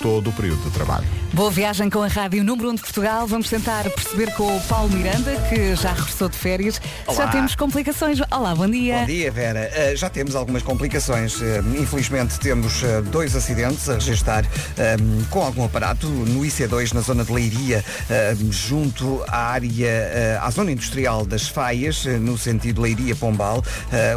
todo o período de trabalho. Boa viagem com a Rádio Número 1 de Portugal. Vamos tentar perceber com o Paulo Miranda, que já regressou de férias. Olá. Já temos complicações. Olá, bom dia. Bom dia, Vera. Uh, já temos algumas complicações. Uh, infelizmente temos uh, dois acidentes a registrar um, com algum aparato no IC2 na zona de Leiria, junto à área, à zona industrial das Faias, no sentido Leiria-Pombal.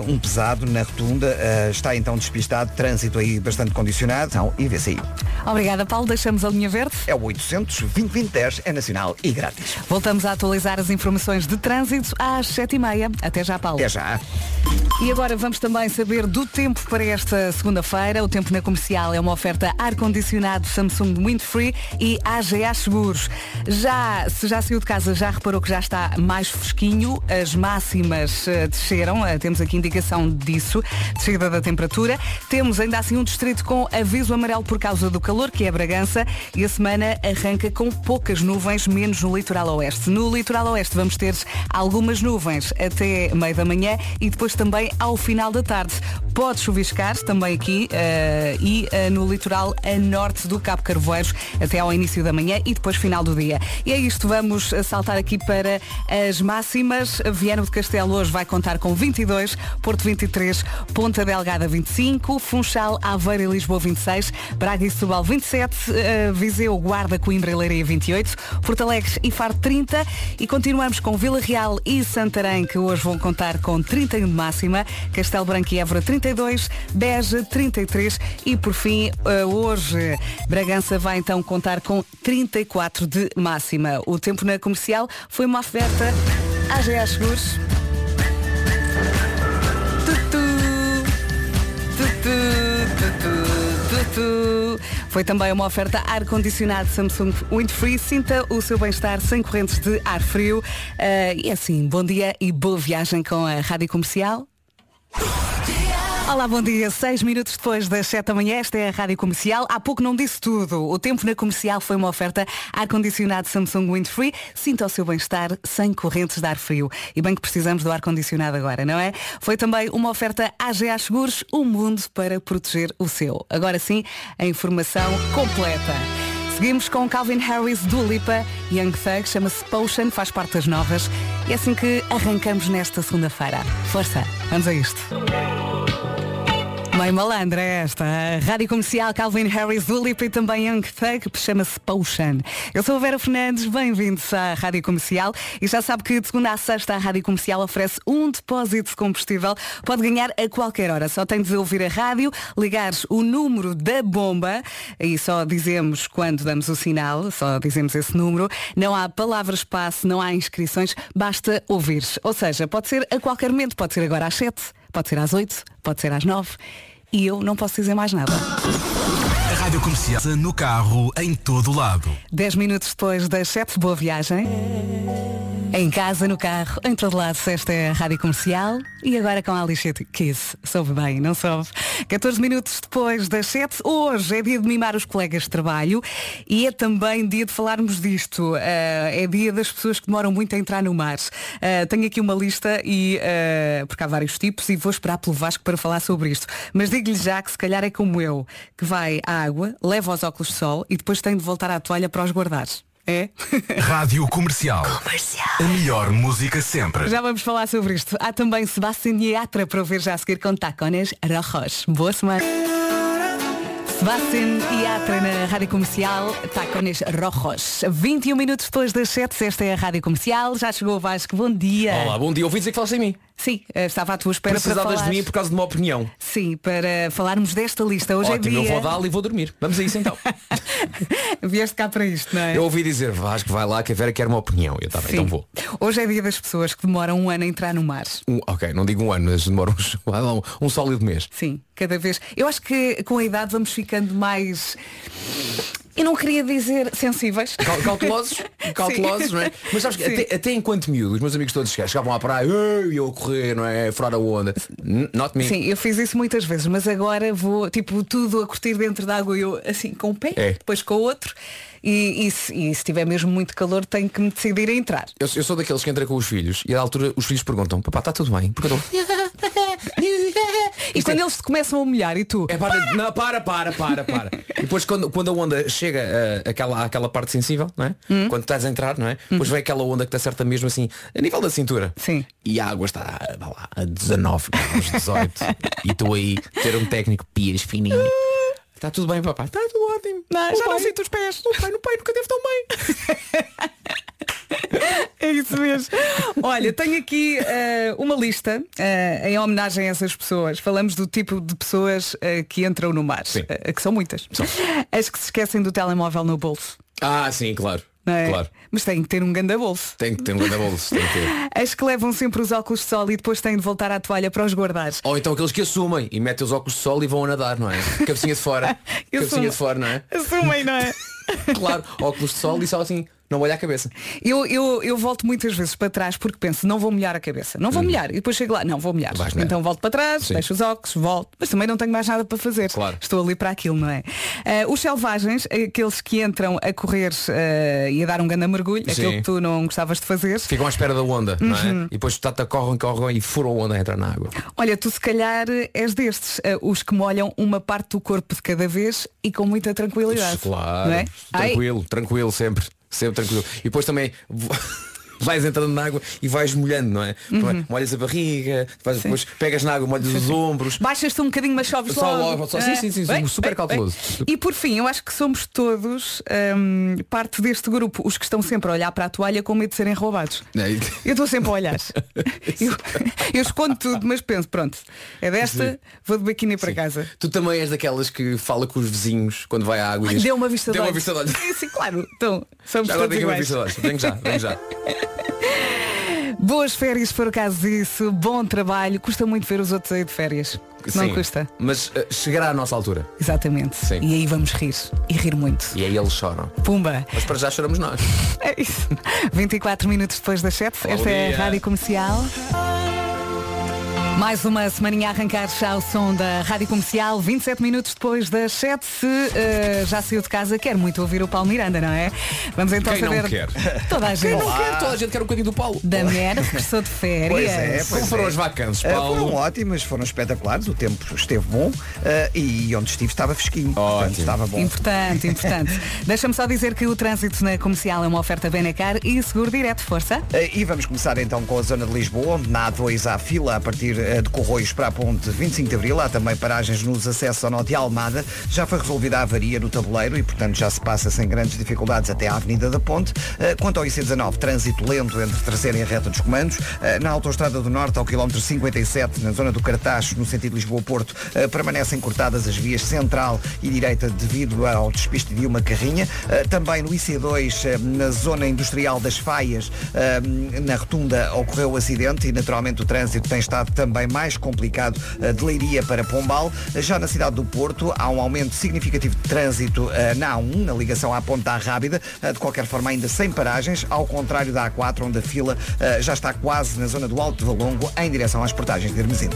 um pesado na rotunda. está então despistado. Trânsito aí bastante condicionado. Então, IVCI. Obrigada, Paulo. Deixamos a linha verde. É o 800 2010 é nacional e grátis. Voltamos a atualizar as informações de trânsito às 7h30. Até já, Paulo. Até já. E agora vamos também saber do tempo para esta segunda-feira. O tempo na comercial é uma oferta ar-condicionado Samsung Windfree e AGA Seguros. Já, se já saiu de casa, já reparou que já está mais fresquinho. As máximas uh, desceram. Uh, temos aqui indicação disso. Descida da temperatura. Temos ainda assim um distrito com aviso amarelo por causa do calor, que é Bragança. E a semana arranca com poucas nuvens, menos no litoral oeste. No litoral oeste vamos ter algumas nuvens até meio da manhã e depois também ao final da tarde. Pode chuviscar também aqui uh, e uh, no litoral a norte do Cabo Carvoeiros até ao início da manhã e depois final do dia. E é isto, vamos saltar aqui para as máximas. Viana de Castelo hoje vai contar com 22, Porto 23, Ponta Delgada 25, Funchal, Aveiro e Lisboa 26, Braga e Setúbal 27, uh, Viseu, Guarda, Coimbra e Leiria 28, Porto Alegre e Faro 30 e continuamos com Vila Real e Santarém que hoje vão contar com 31 de máxima, Castelo Branco e Évora 32, Beja 33 e por fim uh, hoje Bragança vai então contar com 34 de máxima. O tempo na comercial foi uma oferta AGA Seguros. Foi também uma oferta ar-condicionado Samsung Windfree. Sinta o seu bem-estar sem correntes de ar frio. Uh, e assim, bom dia e boa viagem com a Rádio Comercial. Olá, bom dia. Seis minutos depois das sete da manhã, esta é a Rádio Comercial. Há pouco não disse tudo. O tempo na comercial foi uma oferta ar-condicionado Samsung Windfree. Sinta o seu bem-estar sem correntes de ar frio. E bem que precisamos do ar-condicionado agora, não é? Foi também uma oferta AGA Seguros, um mundo para proteger o seu. Agora sim, a informação completa. Seguimos com Calvin Harris, Dua Lipa, Young Thug, chama-se Potion, faz parte das novas. E é assim que arrancamos nesta segunda-feira. Força, vamos a isto. Meio malandra é esta. A Rádio Comercial Calvin Harris, Dua Lipa e também Young Thug, chama-se Potion. Eu sou a Vera Fernandes, bem-vindos à Rádio Comercial e já sabe que de segunda a sexta a Rádio Comercial oferece um depósito de combustível. Pode ganhar a qualquer hora. Só tem de ouvir a rádio, ligar o número da bomba e só dizemos quando damos o sinal, só dizemos esse número. Não há palavras-passe, não há inscrições, basta ouvir. Ou seja, pode ser a qualquer momento, pode ser agora às 7, pode ser às 8, pode ser às 9 e eu não posso dizer mais nada. Rádio Comercial no carro, em todo lado. 10 minutos depois das 7, boa viagem. Em casa, no carro, em todo lado, esta é a Rádio Comercial e agora com a Alicia Keys. Soube bem, não soube? 14 minutos depois das 7, hoje é dia de mimar os colegas de trabalho e é também dia de falarmos disto. Uh, é dia das pessoas que demoram muito a entrar no mar. Uh, tenho aqui uma lista e uh, porque há vários tipos e vou esperar pelo Vasco para falar sobre isto. Mas digo-lhe já que se calhar é como eu, que vai à água, leva os óculos de sol e depois tem de voltar à toalha para os guardar. É? Rádio Comercial. Comercial. A melhor música sempre. Já vamos falar sobre isto. Há também Sebastián Yatra para ouvir já a seguir com Tacones Rojos. Boa semana. Sebastián Yatra na Rádio Comercial, Tacones Rojos. 21 minutos depois das 7, esta é a Rádio Comercial. Já chegou o Vasco, bom dia. Olá, bom dia. Ouvi dizer que falaste em mim. Sim, eh, estava à tua espera para Precisavas falar. de mim por causa de uma opinião. Sim, para falarmos desta lista. Hoje Ótimo, é eu dia... vou dar-lhe e vou dormir. Vamos a isso então. Vieste cá para isto, não é? eu ouvi dizer, Vasco, vai lá que a Vera quer uma opinião. Eu estava, Sim. então vou. Hoje é dia das pessoas que demoram um ano a entrar no mar. Um, ok, não digo um ano, mas demora uns, vai lá, um, um sólido mês. Sim, cada vez. Eu acho que com a idade vamos ficando mais. Eu não queria dizer sensíveis. Cal- Cautelosos, cautelosos, não é? Mas sabes que até, até enquanto miúdo, os meus amigos todos chegavam à praia e eu a correr, não é? Furar a onda. Not me. Sim, eu fiz isso muitas vezes, mas agora vou, tipo, tudo a curtir dentro da água, eu assim, com um pé, É. depois com o outro, e, e, se, e se tiver mesmo muito calor, tenho que me decidir a entrar. Eu, eu sou daqueles que entra com os filhos e à altura os filhos perguntam, papá, está tudo bem? Porque eu estou. E quando eles te começam a molhar e tu? É para, não, para, para, para, para. E depois quando, quando a onda chega uh, àquela, àquela parte sensível, não é? Hum. Quando estás a entrar, não é? Depois vem aquela onda que te acerta mesmo assim, a nível da cintura. Sim. E a água está vá lá, a 19 graus, 18. e tu aí, ter um técnico pias fininho. Está tudo bem, papai? Está tudo ótimo. Não, O já não pai- sinto os pés. O pai, no pai nunca teve tão bem. É isso mesmo. Olha, tenho aqui eh, uma lista eh, em homenagem a essas pessoas. Falamos do tipo de pessoas eh, que entram no mar, que são muitas. As que se esquecem do telemóvel no bolso. Ah, sim, claro. É? Claro. Mas têm que ter um ganda bolso. Tem que ter um grande bolso, tem que ter. As que levam sempre os óculos de sol e depois têm de voltar à toalha para os guardar. Ou então aqueles que assumem e metem os óculos de sol e vão a nadar, não é? Cabecinha de fora. Cabecinha de fora, não é? Assumem, não é? Claro, óculos de sol e só assim, não olha a cabeça. Eu, eu, eu volto muitas vezes para trás porque penso, não vou molhar a cabeça. Não vou molhar. E depois chego lá, não vou molhar. Hum. Vais. Então volto para trás, Sim. deixo os óculos, volto. Mas também não tenho mais nada para fazer. Claro. Estou ali para aquilo, não é? Ah, os selvagens, aqueles que entram a correr ah, e a dar um grande mergulho, Sim. aquilo que tu não gostavas de fazer. Ficam à espera da onda, não Uhum. é? E depois tata, correm, correm e furam a onda a entrar na água. Olha, tu se calhar és destes, ah, os que molham uma parte do corpo de cada vez e com muita tranquilidade. Claro. Não é? Ai, Tranquilo, tranquilo, sempre. Sempre tranquilo. E depois também vais entrando na água e vais molhando, não é? Molhas a barriga, depois, depois pegas na água, molhas os ombros. Baixas-te um bocadinho, mas choves Só logo. logo, só- sim, Ah, sim, sim, bem, super bem, cauteloso. bem. E por fim, eu acho que somos todos hum, parte deste grupo, os que estão sempre a olhar para a toalha com medo de serem roubados. É, Eu estou sempre a olhar. eu, eu escondo tudo, mas penso, pronto, é desta, vou de biquíni para casa. Tu também és daquelas que fala com os vizinhos quando vai à água e diz, Deu uma vista de Deu uma olhos. vista de olhos. Sim, sim, claro. Então, somos Já todos iguais. olhos. Já, já. Boas férias, se for o caso disso. Bom trabalho. Custa muito ver os outros aí de férias. Não Sim. custa. Mas eh, chegará à nossa altura. Exatamente. Sim. E aí vamos rir. E rir muito. E aí eles choram. Pumba. Mas para já choramos nós. É isso. 24 minutos depois das 7. Bom Esta é dia. a Rádio Comercial. Mais uma semaninha a arrancar já ao som da Rádio Comercial, 27 minutos depois das 7. Se eh, já saiu de casa, quer muito ouvir o Paulo Miranda, não é? Vamos então Quem não saber. quer? Toda a gente. Não quero, toda a gente quer um bocadinho do Paulo. Da mulher regressou de férias. Pois é, Como pois foram é. as vacances, Paulo? foram ótimas, foram espetaculares, o tempo esteve bom eh, e onde estive estava fresquinho. Portanto, estava bom. Importante, importante. Deixa-me só dizer que o trânsito na comercial é uma oferta Benacar e seguro direto, força. Eh, E vamos começar então com a zona de Lisboa, onde na A2 há fila a partir de Corroios para a ponte 25 de Abril. Há também paragens nos acessos ao Norte e Almada. Já foi resolvida a avaria no tabuleiro e, portanto, já se passa sem grandes dificuldades até à Avenida da Ponte. Eh, Quanto ao IC19, trânsito lento entre traseira e a reta dos comandos. Eh, Na Autostrada do Norte, ao quilómetro 57, na zona do Cartacho, no sentido Lisboa-Porto, eh, permanecem cortadas as vias central e direita devido ao despiste de uma carrinha. Também no IC2, eh, na zona industrial das Faias, na rotunda ocorreu o acidente e naturalmente o trânsito tem estado também mais complicado eh, de Leiria para Pombal. Já na cidade do Porto há um aumento significativo de trânsito eh, na A1, na ligação à Ponta Rábida, eh, de qualquer forma ainda sem paragens, ao contrário da A4, onde a fila já está quase na zona do Alto de Valongo, em direção às portagens de Hermesinde.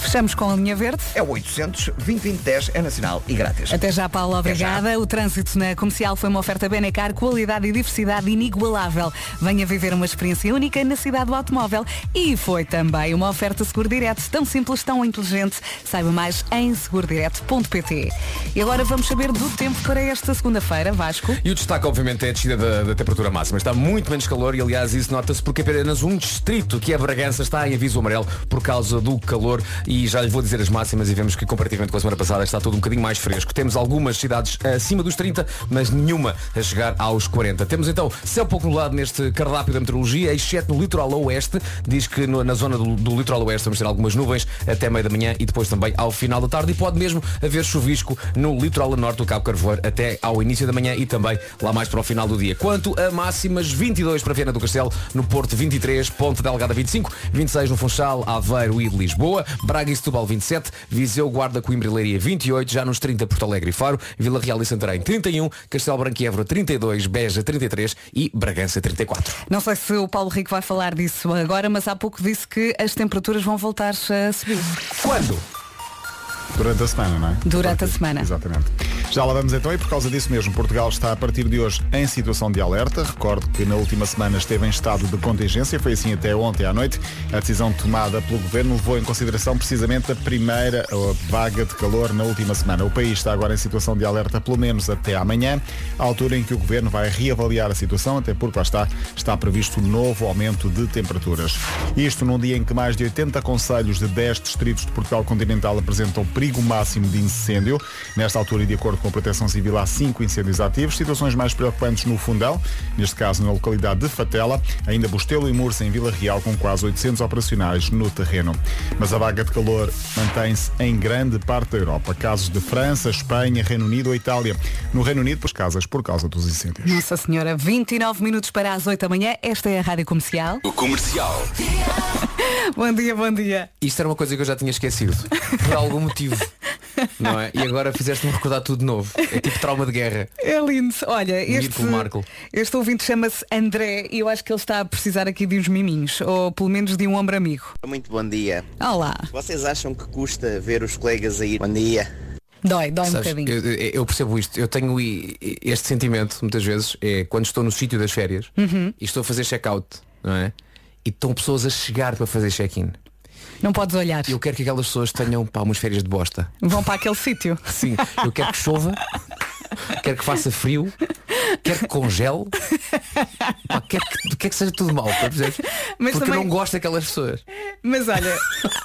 Fechamos com a linha verde. É o 800 2010 é nacional e grátis. Até já, Paulo, obrigada. O trânsito na comercial foi uma oferta Benacar, qualidade e diversidade inigualável. Venha viver uma experiência única na cidade do automóvel. E foi também uma oferta Seguro Direto, tão simples, tão inteligente. Saiba mais em segurodireto.pt. E agora vamos saber do tempo para esta segunda-feira, Vasco. E o destaque, obviamente, é a descida da, da temperatura máxima. Está muito menos calor e, aliás, isso nota-se porque apenas um distrito, que é Bragança, está em aviso amarelo por causa do calor. E já lhe vou dizer as máximas e vemos que, comparativamente com a semana passada, está tudo um bocadinho mais fresco. Temos algumas cidades acima dos 30, mas nenhuma a chegar aos 40. Temos, então, céu pouco nublado neste cardápio da meteorologia, exceto no litoral oeste. Diz que no- na zona do, do litoral oeste vamos ter algumas nuvens até meio da manhã e depois também ao final da tarde. E pode mesmo haver chuvisco no litoral norte do Cabo Carvoeiro até ao início da manhã e também lá mais para o final do dia. Quanto a máximas, 22 para Viana do Castelo, no Porto 23, Ponte Delgada 25, 26 no Funchal, Aveiro e Lisboa, Braga e Setúbal 27, Viseu, Guarda, Coimbra e Leiria 28, já nos 30 Porto Alegre e Faro, Vila Real e Santarém 31, Castelo Branco e Évora 32, Beja 33 e Bragança 34. Não sei se o Paulo Rico vai falar disso agora, mas há pouco disse que as temperaturas vão voltar a subir. Quando? Durante a semana, não é? Durante a semana. Exatamente. Já lá vamos então e por causa disso mesmo, Portugal está a partir de hoje em situação de alerta. Recordo que na última semana esteve em estado de contingência, foi assim até ontem à noite. A decisão tomada pelo Governo levou em consideração precisamente a primeira vaga de calor na última semana. O país está agora em situação de alerta pelo menos até amanhã, altura em que o Governo vai reavaliar a situação, até porque lá está, está previsto um novo aumento de temperaturas. Isto num dia em que mais de 80 conselhos de 10 distritos de Portugal continental apresentam perigo máximo de incêndio. Nesta altura, e de acordo com a Proteção Civil, há cinco incêndios ativos. Situações mais preocupantes no Fundão, neste caso na localidade de Fatela, ainda Bostelo e Mursa em Vila Real, com quase 800 operacionais no terreno. Mas a vaga de calor mantém-se em grande parte da Europa. Casos de França, Espanha, Reino Unido ou Itália. No Reino Unido, pois casas por causa dos incêndios. Nossa Senhora, 29 minutos para as 8 da manhã. Esta é a Rádio Comercial. O comercial. bom dia, bom dia. Isto era uma coisa que eu já tinha esquecido. Por algum motivo. Não é? E agora fizeste-me recordar tudo de novo. É tipo trauma de guerra. É lindo. Olha, este, este ouvinte chama-se André e eu acho que ele está a precisar aqui de uns miminhos, ou pelo menos de um ombro amigo. Muito bom dia. Olá. Vocês acham que custa ver os colegas aí? Bom dia. Dói, dói Sabes, um bocadinho. Eu, eu, percebo isto. Eu tenho este sentimento, muitas vezes, é quando estou no sítio das férias uhum. e estou a fazer check-out, não é? E estão pessoas a chegar para fazer check-in. Não podes olhar. Eu quero que aquelas pessoas tenham pá, umas férias de bosta. Vão para aquele sítio. Sim, eu quero que chova, quero que faça frio, quero que congele, pá, quero que, quero que seja tudo mal, Mas Porque também... eu não gosto daquelas pessoas. Mas olha,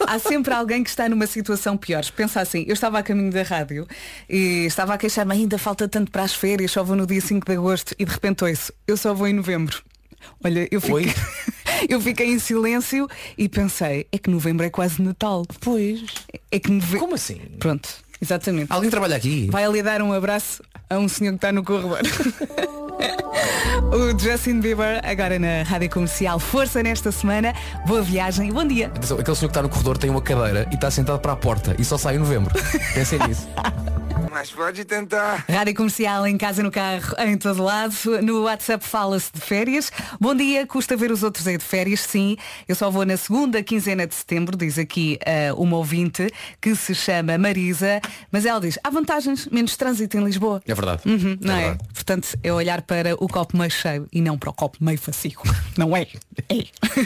há sempre alguém que está numa situação pior. Pensa assim, eu estava a caminho da rádio e estava a queixar-me ainda falta tanto para as férias, só vou no dia 5 de agosto e de repente ouço, eu só vou em novembro. Olha, eu fiquei, eu fiquei em silêncio e pensei, é que novembro é quase Natal. Pois. É que novembro. Como assim? Pronto, exatamente. Alguém trabalha aqui? Vai ali dar um abraço a um senhor que está no corredor. o Justin Bieber, agora na Rádio Comercial. Força nesta semana. Boa viagem e bom dia. Atenção, aquele senhor que está no corredor tem uma cadeira e está sentado para a porta e só sai em novembro. Pensem nisso. Mas pode tentar. Rádio Comercial em casa, no carro, em todo lado. No WhatsApp fala-se de férias. Bom dia, custa ver os outros aí de férias, sim. Eu só vou na segunda quinzena de setembro, diz aqui uh, uma ouvinte que se chama Marisa, mas ela diz, há vantagens, menos trânsito em Lisboa. É verdade. Uhum, não é? é? Portanto, é olhar para o copo meio cheio e não para o copo meio facio. Não é? É.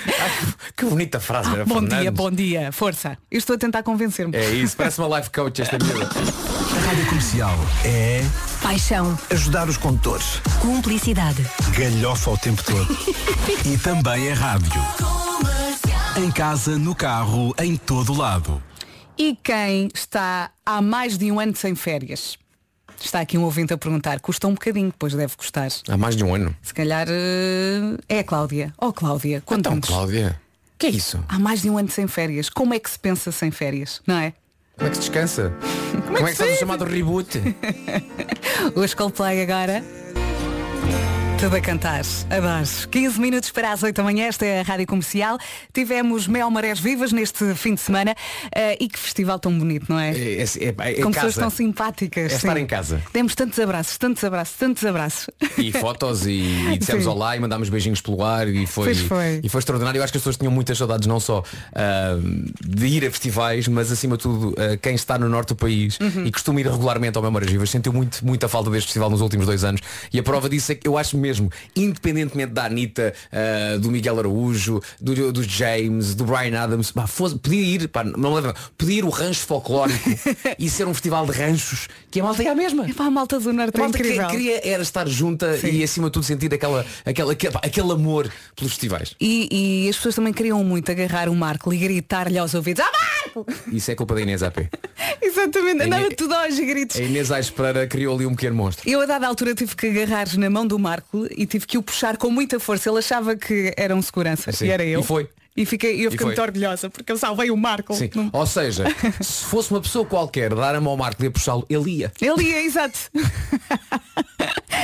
que bonita frase, ah, Bom Fernandes. dia, bom dia. Força. Eu estou a tentar convencer-me. É isso, parece uma life coach esta miúda. A rádio comercial é. Paixão. Ajudar os condutores. Cumplicidade. Galhofa o tempo todo. e também é rádio. Em casa, no carro, em todo lado. E quem está há mais de um ano sem férias? Está aqui um ouvinte a perguntar, custa um bocadinho, pois deve custar. Há mais de um ano. Se calhar uh, é a Cláudia. Oh Cláudia, quanto então, Cláudia, que é isso? Há mais de um ano sem férias. Como é que se pensa sem férias, não é? Como é que se descansa? Como, é que, é se faz o chamado reboot? o Coldplay agora. Tudo a cantar, a dar. 15 minutos para as 8 da manhã, esta é a Rádio Comercial. Tivemos Mel Marés Vivas neste fim de semana uh, e que festival tão bonito, não é? É, é, é, é Com pessoas tão simpáticas. É estar em casa. Demos tantos abraços, tantos abraços, tantos abraços. E fotos e, e dissemos Sim. olá e mandámos beijinhos pelo ar e foi, foi. E foi extraordinário. Eu acho que as pessoas tinham muitas saudades não só uh, de ir a festivais, mas acima de tudo uh, quem está no norte do país uhum. e costuma ir regularmente ao Mel Marés Vivas sentiu muito, muita falta deste festival nos últimos dois anos. E a prova disso é que eu acho mesmo mesmo, independentemente da Anitta, uh, do Miguel Araújo, do, do James, do Brian Adams, pá, fosse, podia ir, pá, não leva, podia ir o rancho folclórico e ser um festival de ranchos, que a malta é a mesma. É para a malta do Norte a malta que, queria era estar junta Sim. e acima de tudo sentir aquela, aquela, aquele, aquele amor pelos festivais. E, e, as pessoas também queriam muito agarrar o Marco e gritar-lhe aos ouvidos, ah Marco! Isso é culpa da Inês AP. Exatamente, andava tudo aos gritos. A Inês Aires Pereira criou ali um pequeno monstro. Eu a dada altura tive que agarrar na mão do Marco e tive que o puxar com muita força. Ele achava que era um segurança e era eu. E foi. E fiquei, eu fiquei muito orgulhosa porque eu salvei o Marco. Sim. Ou seja, se fosse uma pessoa qualquer dar a mão ao Marco e puxá-lo, ele ia. Ele ia, exato.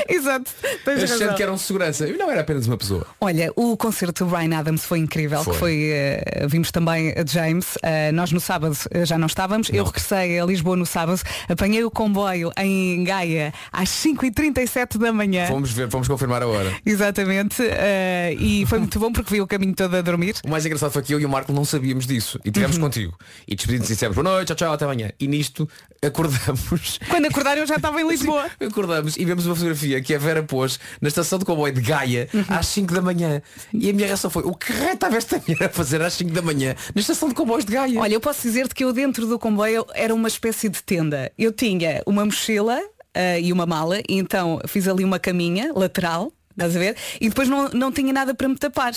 Exato. Tens Achando razão. que era um segurança. E não era apenas uma pessoa. Olha, o concerto do Brian Adams foi incrível, Foi. que foi, eh, vimos também a James, Eh, nós no sábado eh, já não estávamos, eu regressei a Lisboa no sábado, apanhei o comboio em Gaia às 5h37 da manhã. Fomos ver, fomos confirmar a hora. Exatamente, eh, e foi muito bom porque vi o caminho todo a dormir. O mais engraçado foi que eu e o Marco não sabíamos disso. E tivemos Uhum. contigo. E despedimos e dissemos boa noite, tchau, tchau, até amanhã. E nisto acordamos. Quando acordar eu já estava em Lisboa. Acordamos e vemos uma fotografia que a Vera pôs na estação de comboio de Gaia Uhum. às 5 da manhã. E a minha reação foi, o que estava esta mulher a fazer às 5 da manhã na estação de comboios de Gaia? Olha, eu posso dizer-te que eu dentro do comboio era uma espécie de tenda. Eu tinha uma mochila eh, e uma mala, e então fiz ali uma caminha lateral, estás a ver? E depois não, não tinha nada para me tapar.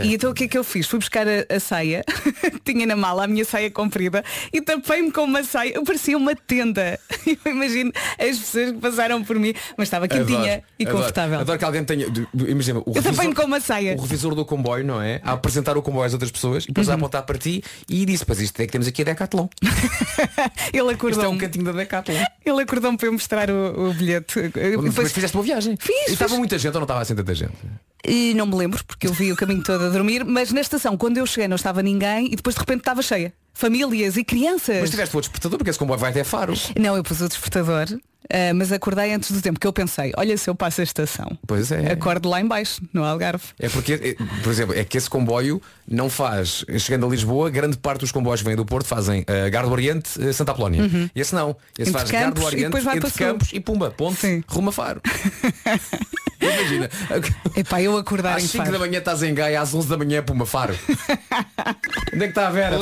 E então o que é que eu fiz? Fui buscar a, a saia, tinha na mala a minha saia comprida e tapei-me com uma saia, eu parecia uma tenda. Eu imagino as pessoas que passaram por mim, mas estava quentinha Adoro, e adoro. confortável. Adoro que alguém tenha. Imagina, o Eu tapei-me revisor, com uma saia. o revisor do comboio, não é? A apresentar o comboio às outras pessoas e depois Uhum. a apontar para ti e disse, pois isto é que temos aqui a Decathlon. Ele Isto é um cantinho da Decathlon. Ele acordou-me para eu mostrar o, o bilhete. Mas depois- fizeste uma viagem. Fiz, E estava muita gente ou não estava assim tanta gente? E não me lembro, porque eu vi o caminho todo a dormir, mas na estação, quando eu cheguei, não estava ninguém e depois de repente estava cheia. Famílias e crianças. Mas tiveste o despertador porque esse comboio vai até Faro. Não, eu pus o despertador, ah, mas acordei antes do tempo, que eu pensei, olha se eu passo a estação. Pois é. Acordo lá em baixo, no Algarve. É porque, é, por exemplo, é que esse comboio não faz, chegando a Lisboa, grande parte dos comboios que vêm do Porto fazem uh, Garde do Oriente, uh, Santa Apolónia. Esse não. Esse Entre faz Garde do Campos e Oriente, depois vai entre para Sul. Campos e Pumba, ponto, Sim. rumo a Faro. Imagina, Epá, eu acordar às em 5 Faro. da manhã estás em Gaia, às 11 da manhã é Pumba, Faro. Onde é que está a Vera?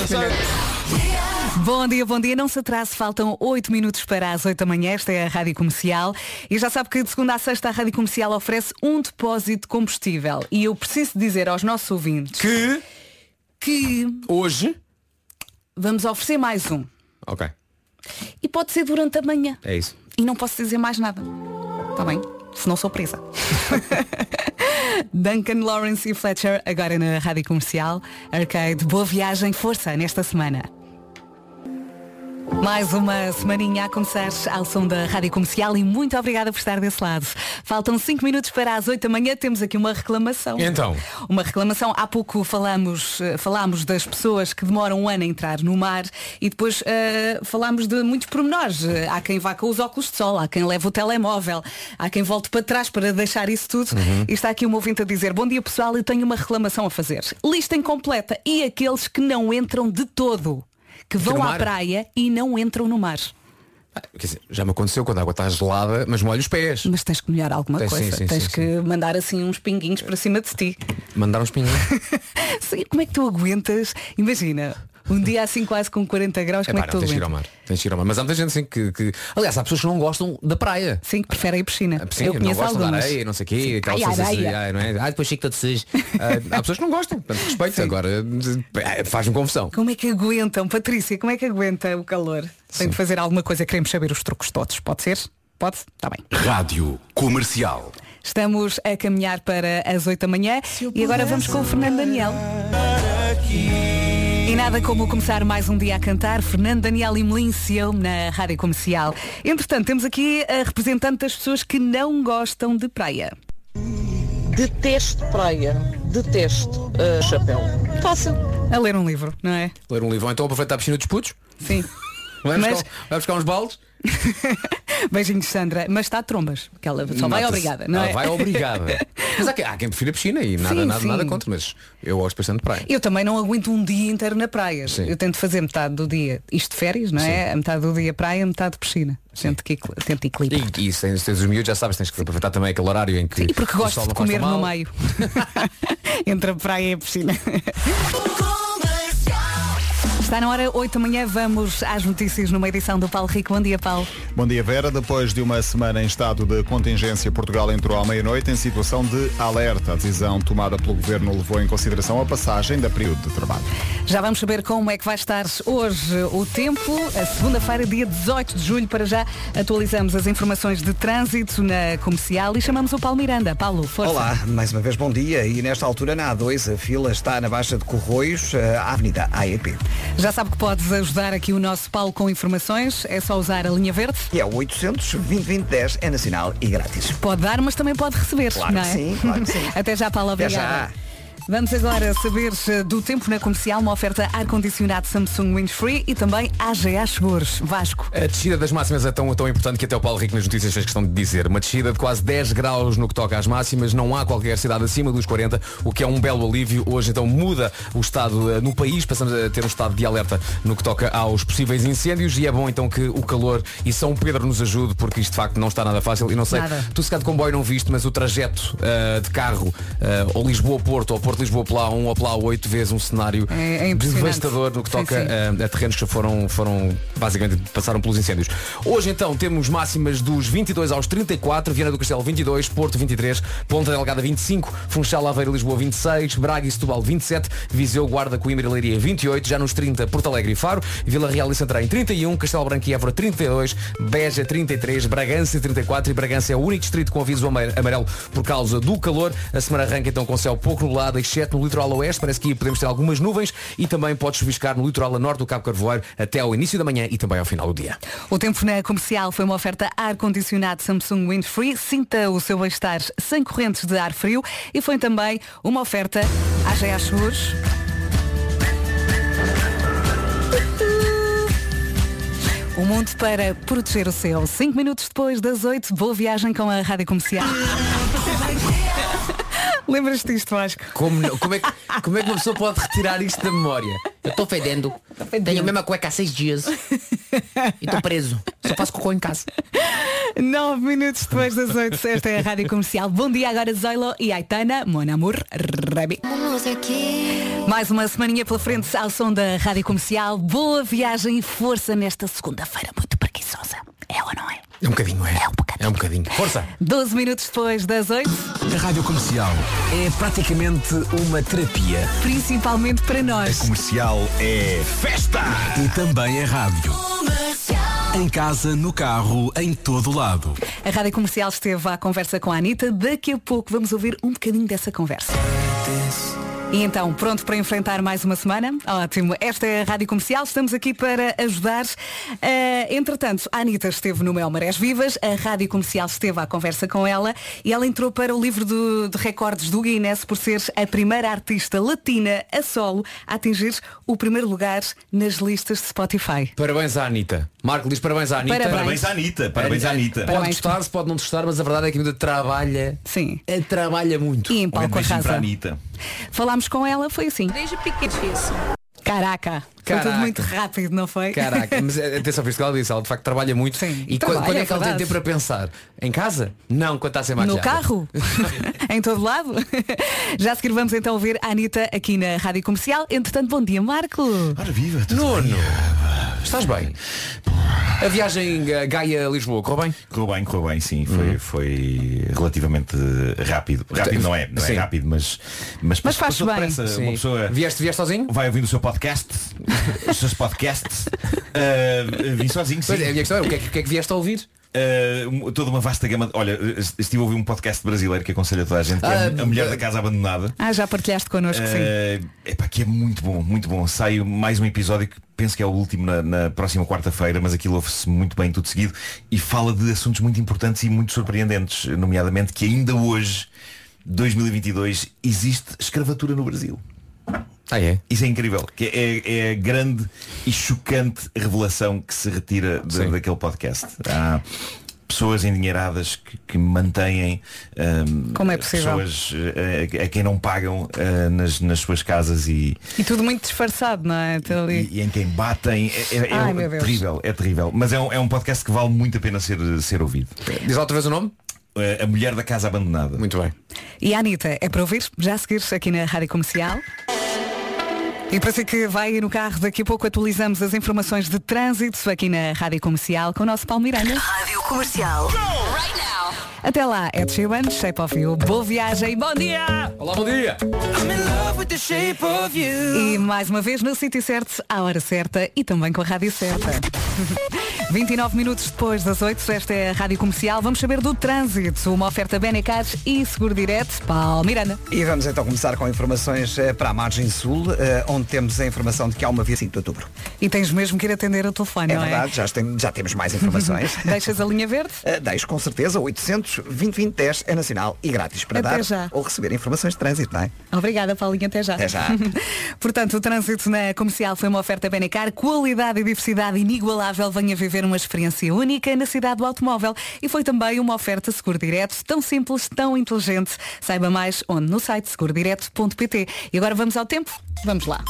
Bom dia, bom dia. Não se atrase, faltam 8 minutos para as 8 da manhã. Esta é a Rádio Comercial. E já sabe que de segunda a sexta a Rádio Comercial oferece um depósito de combustível. E eu preciso dizer aos nossos ouvintes Que que hoje. vamos oferecer mais um. Ok, E pode ser durante a manhã. é isso. E não posso dizer mais nada. Está bem? Se não sou presa. Duncan Lawrence e Fletcher, agora na Rádio Comercial. Arcade, boa viagem, força nesta semana. Mais uma semaninha a começar ao som da Rádio Comercial e muito obrigada por estar desse lado. Faltam 5 minutos para as 8 da manhã, temos aqui uma reclamação. Então? Uma reclamação, há pouco falamos, eh, falámos das pessoas que demoram um ano a entrar no mar e depois eh, falámos de muitos pormenores. Há quem vá com os óculos de sol, há quem leva o telemóvel, há quem volte para trás para deixar isso tudo. E está aqui um ouvinte a dizer, bom dia pessoal, eu tenho uma reclamação a fazer. Lista incompleta e aqueles que não entram de todo. Que vão à praia e não entram no mar. Ah, Quer dizer, já me aconteceu quando a água está gelada, mas molho os pés. Mas tens que molhar alguma Tens, sim, coisa. sim, tens sim, que mandar assim uns pinguinhos para cima de ti. Mandar uns pinguinhos. Sim, Como é que tu aguentas? Imagina, um dia assim quase com 40 graus, como Epá, é que não, tu tens que ir ao mar. Tens que ir ao mar. Mas há muita gente assim que, que- Aliás, há pessoas que não gostam da praia. Sim, que preferem a piscina. Sim, Eu não gostam da areia, não sei o quê, aquela Ai, sensação de- areia. ai, não é? Ah, depois fico todo sujo. Ah, há pessoas que não gostam, portanto respeito. Agora eh, faz-me confusão. Como é que aguentam? Patrícia, como é que aguenta o calor? Tem de fazer alguma coisa, queremos saber os truques todos. Pode ser? Pode? Está bem. Rádio Comercial. Estamos a caminhar para as 8 da manhã e agora vamos com o Fernando Daniel. E nada como começar mais um dia a cantar, Fernando Daniel e Melício na Rádio Comercial. Entretanto, temos aqui a representante das pessoas que não gostam de praia. Detesto praia, detesto uh, chapéu. Fácil. A ler um livro, não é? Ler um livro, ou então aproveitar a piscina dos putos, Sim. vai, Mas- buscar, vai buscar uns baldes. Beijinhos, Sandra. Mas está a trombas, que ela só vai obrigada, não Ela é? vai obrigada. mas há quem, há quem prefira a piscina e nada, Sim, nada, sim. nada contra, mas eu gosto bastante de praia. Eu também não aguento um dia inteiro na praia. Sim. Eu tento fazer metade do dia, isto de férias, não é? A metade do dia praia, metade piscina. Tento, que, tento equilibrar. E, e se tens, tens os miúdos, já sabes, tens que aproveitar também aquele horário em que. E porque gosto de comer no meio. Entre a praia e a piscina. Está na hora 8 da manhã, vamos às notícias numa edição do Paulo Rico. Bom dia, Paulo. Bom dia, Vera. Depois de uma semana em estado de contingência, Portugal entrou à meia-noite em situação de alerta. A decisão tomada pelo Governo levou em consideração a passagem da período de trabalho. Já vamos saber como é que vai estar hoje o tempo. A segunda-feira, dia 18 de julho, para já atualizamos as informações de trânsito na comercial e chamamos o Paulo Miranda. Paulo, força. Olá, mais uma vez bom dia. E nesta altura na A2 a fila está na Baixa de Corroios, eh, à Avenida AEP. Já sabe que podes ajudar aqui o nosso Paulo com informações, é só usar a linha verde. E é o 800 2010 é nacional e grátis. Pode dar, mas também pode receber, Claro é? sim, claro que sim. Até já, Paulo, Até obrigada. já. Vamos agora saber do tempo na comercial, uma oferta ar-condicionado Samsung Windfree e também AGA Seguros. Vasco. A descida das máximas é tão, tão importante que até o Paulo Rico nas notícias fez questão de dizer. Uma descida de quase 10 graus no que toca às máximas, não há qualquer cidade acima dos 40, o que é um belo alívio. Hoje então muda o estado eh, no país, passamos a ter um estado de alerta no que toca aos possíveis incêndios e é bom então que o calor e São Pedro nos ajude, porque isto de facto não está nada fácil e não sei, Nada. tu se cá de comboio não viste, mas o trajeto eh, de carro eh, ou Lisboa-Porto ou Porto-Lisboa-Pelá 1 ou Pelá 8 vezes um cenário É- é devastador no que Sim, toca sim. eh, a terrenos que foram, foram basicamente passaram pelos incêndios. Hoje então temos máximas dos 22 aos 34, Viana do Castelo 22, Porto 23, Ponta Delgada 25, Funchal Aveiro Lisboa 26, Braga e Setúbal 27, Viseu, Guarda, Coimbra e Leiria 28, já nos 30 Porto Alegre e Faro, Vila Real e Santarém 31, Castelo Branco e Évora 32, Beja 33, Bragança 34 e Bragança é o único distrito com aviso amar- amarelo por causa do calor. A semana arranca então com céu pouco nublado, exceto no litoral oeste, parece que podemos ter algumas nuvens e também pode chuviscar no litoral a norte do Cabo Carvoeiro até ao início da manhã e também ao final do dia. O tempo na comercial foi uma oferta ar-condicionado Samsung Windfree. Sinta o seu bem-estar sem correntes de ar frio e foi também uma oferta AGA Seguros. O mundo para proteger o céu. Cinco minutos depois das oito, boa viagem com a Rádio Comercial. Lembras-te disto, Vasco? Como, não- como, é que, como é que uma pessoa pode retirar isto da memória? Eu tô fedendo. Tenho a mesma cueca há seis dias. E tô preso. Só faço cocô em casa. Nove minutos depois das oito, esta é a Rádio Comercial. Bom dia agora Zoilo e Aitana, Mon Amour, Rebi. Mais uma semaninha pela frente ao som da Rádio Comercial. Boa viagem e força nesta segunda-feira muito preguiçosa. É ou não é? É um bocadinho, é? É um bocadinho. Força! 12 minutos depois das 8, A Rádio Comercial é praticamente uma terapia principalmente para nós. comercial é festa e também é rádio. Em casa, no carro, em todo lado. A Rádio Comercial esteve à conversa com a Anitta. Daqui a pouco vamos ouvir um bocadinho dessa conversa. E então, pronto para enfrentar mais uma semana? Ótimo. Esta é a Rádio Comercial, estamos aqui para ajudar. Eh, entretanto, a Anitta esteve no Mel Marés Vivas, a Rádio Comercial esteve à conversa com ela e ela entrou para o livro do- de recordes do Guinness por ser a primeira artista latina a solo a atingir o primeiro lugar nas listas de Spotify. Parabéns à Anitta. Marco diz parabéns à Anitta. Parabéns. Parabéns à Anitta, parabéns à Anitta. Pode gostar-se, pode não gostar, mas a verdade é que a Anitta trabalha. Sim. eh, Trabalha muito. E em Um palco beijinho para a arrasa. Anitta. Falámos com ela, foi assim. Desde pequeno isso. Caraca. Foi Caraca. tudo muito rápido, não foi? Caraca, mas eh, atenção, visto que ela disse, ela de facto trabalha muito. Sim, e trabalha, quando, é é que ela tem verdade. tempo para pensar? Em casa? Não, quando está a ser No carro? em todo lado? Já a seguir vamos então ouvir a Anitta aqui na Rádio Comercial. Entretanto, bom dia, Marco. Ora viva, tudo Nuno, bem? estás bem? A viagem eh, Gaia-Lisboa, correu bem? Correu bem, correu bem, sim. Foi, foi relativamente rápido. Rápido não é, não Sim. é rápido, mas, mas, Mas faz bem. depressa. Sim. Uma pessoa Vieste, vieste sozinho? vai ouvindo o seu podcast, os seus podcasts. Uh, vim sozinho, sim. Pois é, a minha questão é, o que é, que- o que é que vieste a ouvir? Uh, toda uma vasta gama. de- Olha, estive a ouvir um podcast brasileiro que aconselho a toda a gente, que é Ah, a Mulher ah, da Casa Abandonada. Ah, já partilhaste connosco, sim. Uh, epá, que é muito bom, muito bom. Sai mais um episódio que penso que é o último na, na próxima quarta-feira, mas aquilo ouve-se muito bem tudo seguido e fala de assuntos muito importantes e muito surpreendentes, nomeadamente que ainda hoje, 2022, existe escravatura no Brasil. Ah, é? Isso é incrível. Que é, é a grande e chocante revelação que se retira de- daquele podcast. Há pessoas endinheiradas que, que mantêm hum, Como é possível? pessoas eh, a, a quem não pagam eh, nas, nas suas casas e, E tudo muito disfarçado, não é? E- e em quem batem. É, é- é Ai, Deus. terrível, é terrível. Mas é um, é um podcast que vale muito a pena ser, ser ouvido. Diz outra vez o nome? Eh, A Mulher da Casa Abandonada. Muito bem. E a Anitta, é para ouvir? Já a seguir aqui na Rádio Comercial. E para si que vai aí no carro, daqui a pouco atualizamos as informações de trânsito aqui na Rádio Comercial com o nosso Paulo Miranda. Rádio Comercial. Até lá, Ed Sheeran, Shape of You. Boa viagem, bom dia! Olá, bom dia! E mais uma vez no sítio certo, à hora certa e também com a rádio certa. 29 minutos depois das 8, esta é a Rádio Comercial. Vamos saber do trânsito. Uma oferta Benecares e Seguro Direto. Paulo Miranda. E vamos então começar com informações eh, para a margem sul, eh, onde temos a informação de que há uma via 5 de outubro. E tens mesmo que ir atender o telefone, É não verdade, já, tem- já temos mais informações. é? Deixas a linha verde? Eh, Deixo com certeza, 800 20 10 é nacional e grátis para Até dar já. ou receber informações de trânsito, não é? Obrigada, Paulinho. Até já. Até já. Portanto, o trânsito na comercial foi uma oferta Benecar, qualidade e diversidade inigualável. Venha viver uma experiência única na cidade do automóvel. E foi também uma oferta seguro direto, tão simples, tão inteligente. Saiba mais onde? No site segurodireto.pt. E agora vamos ao tempo? Vamos lá.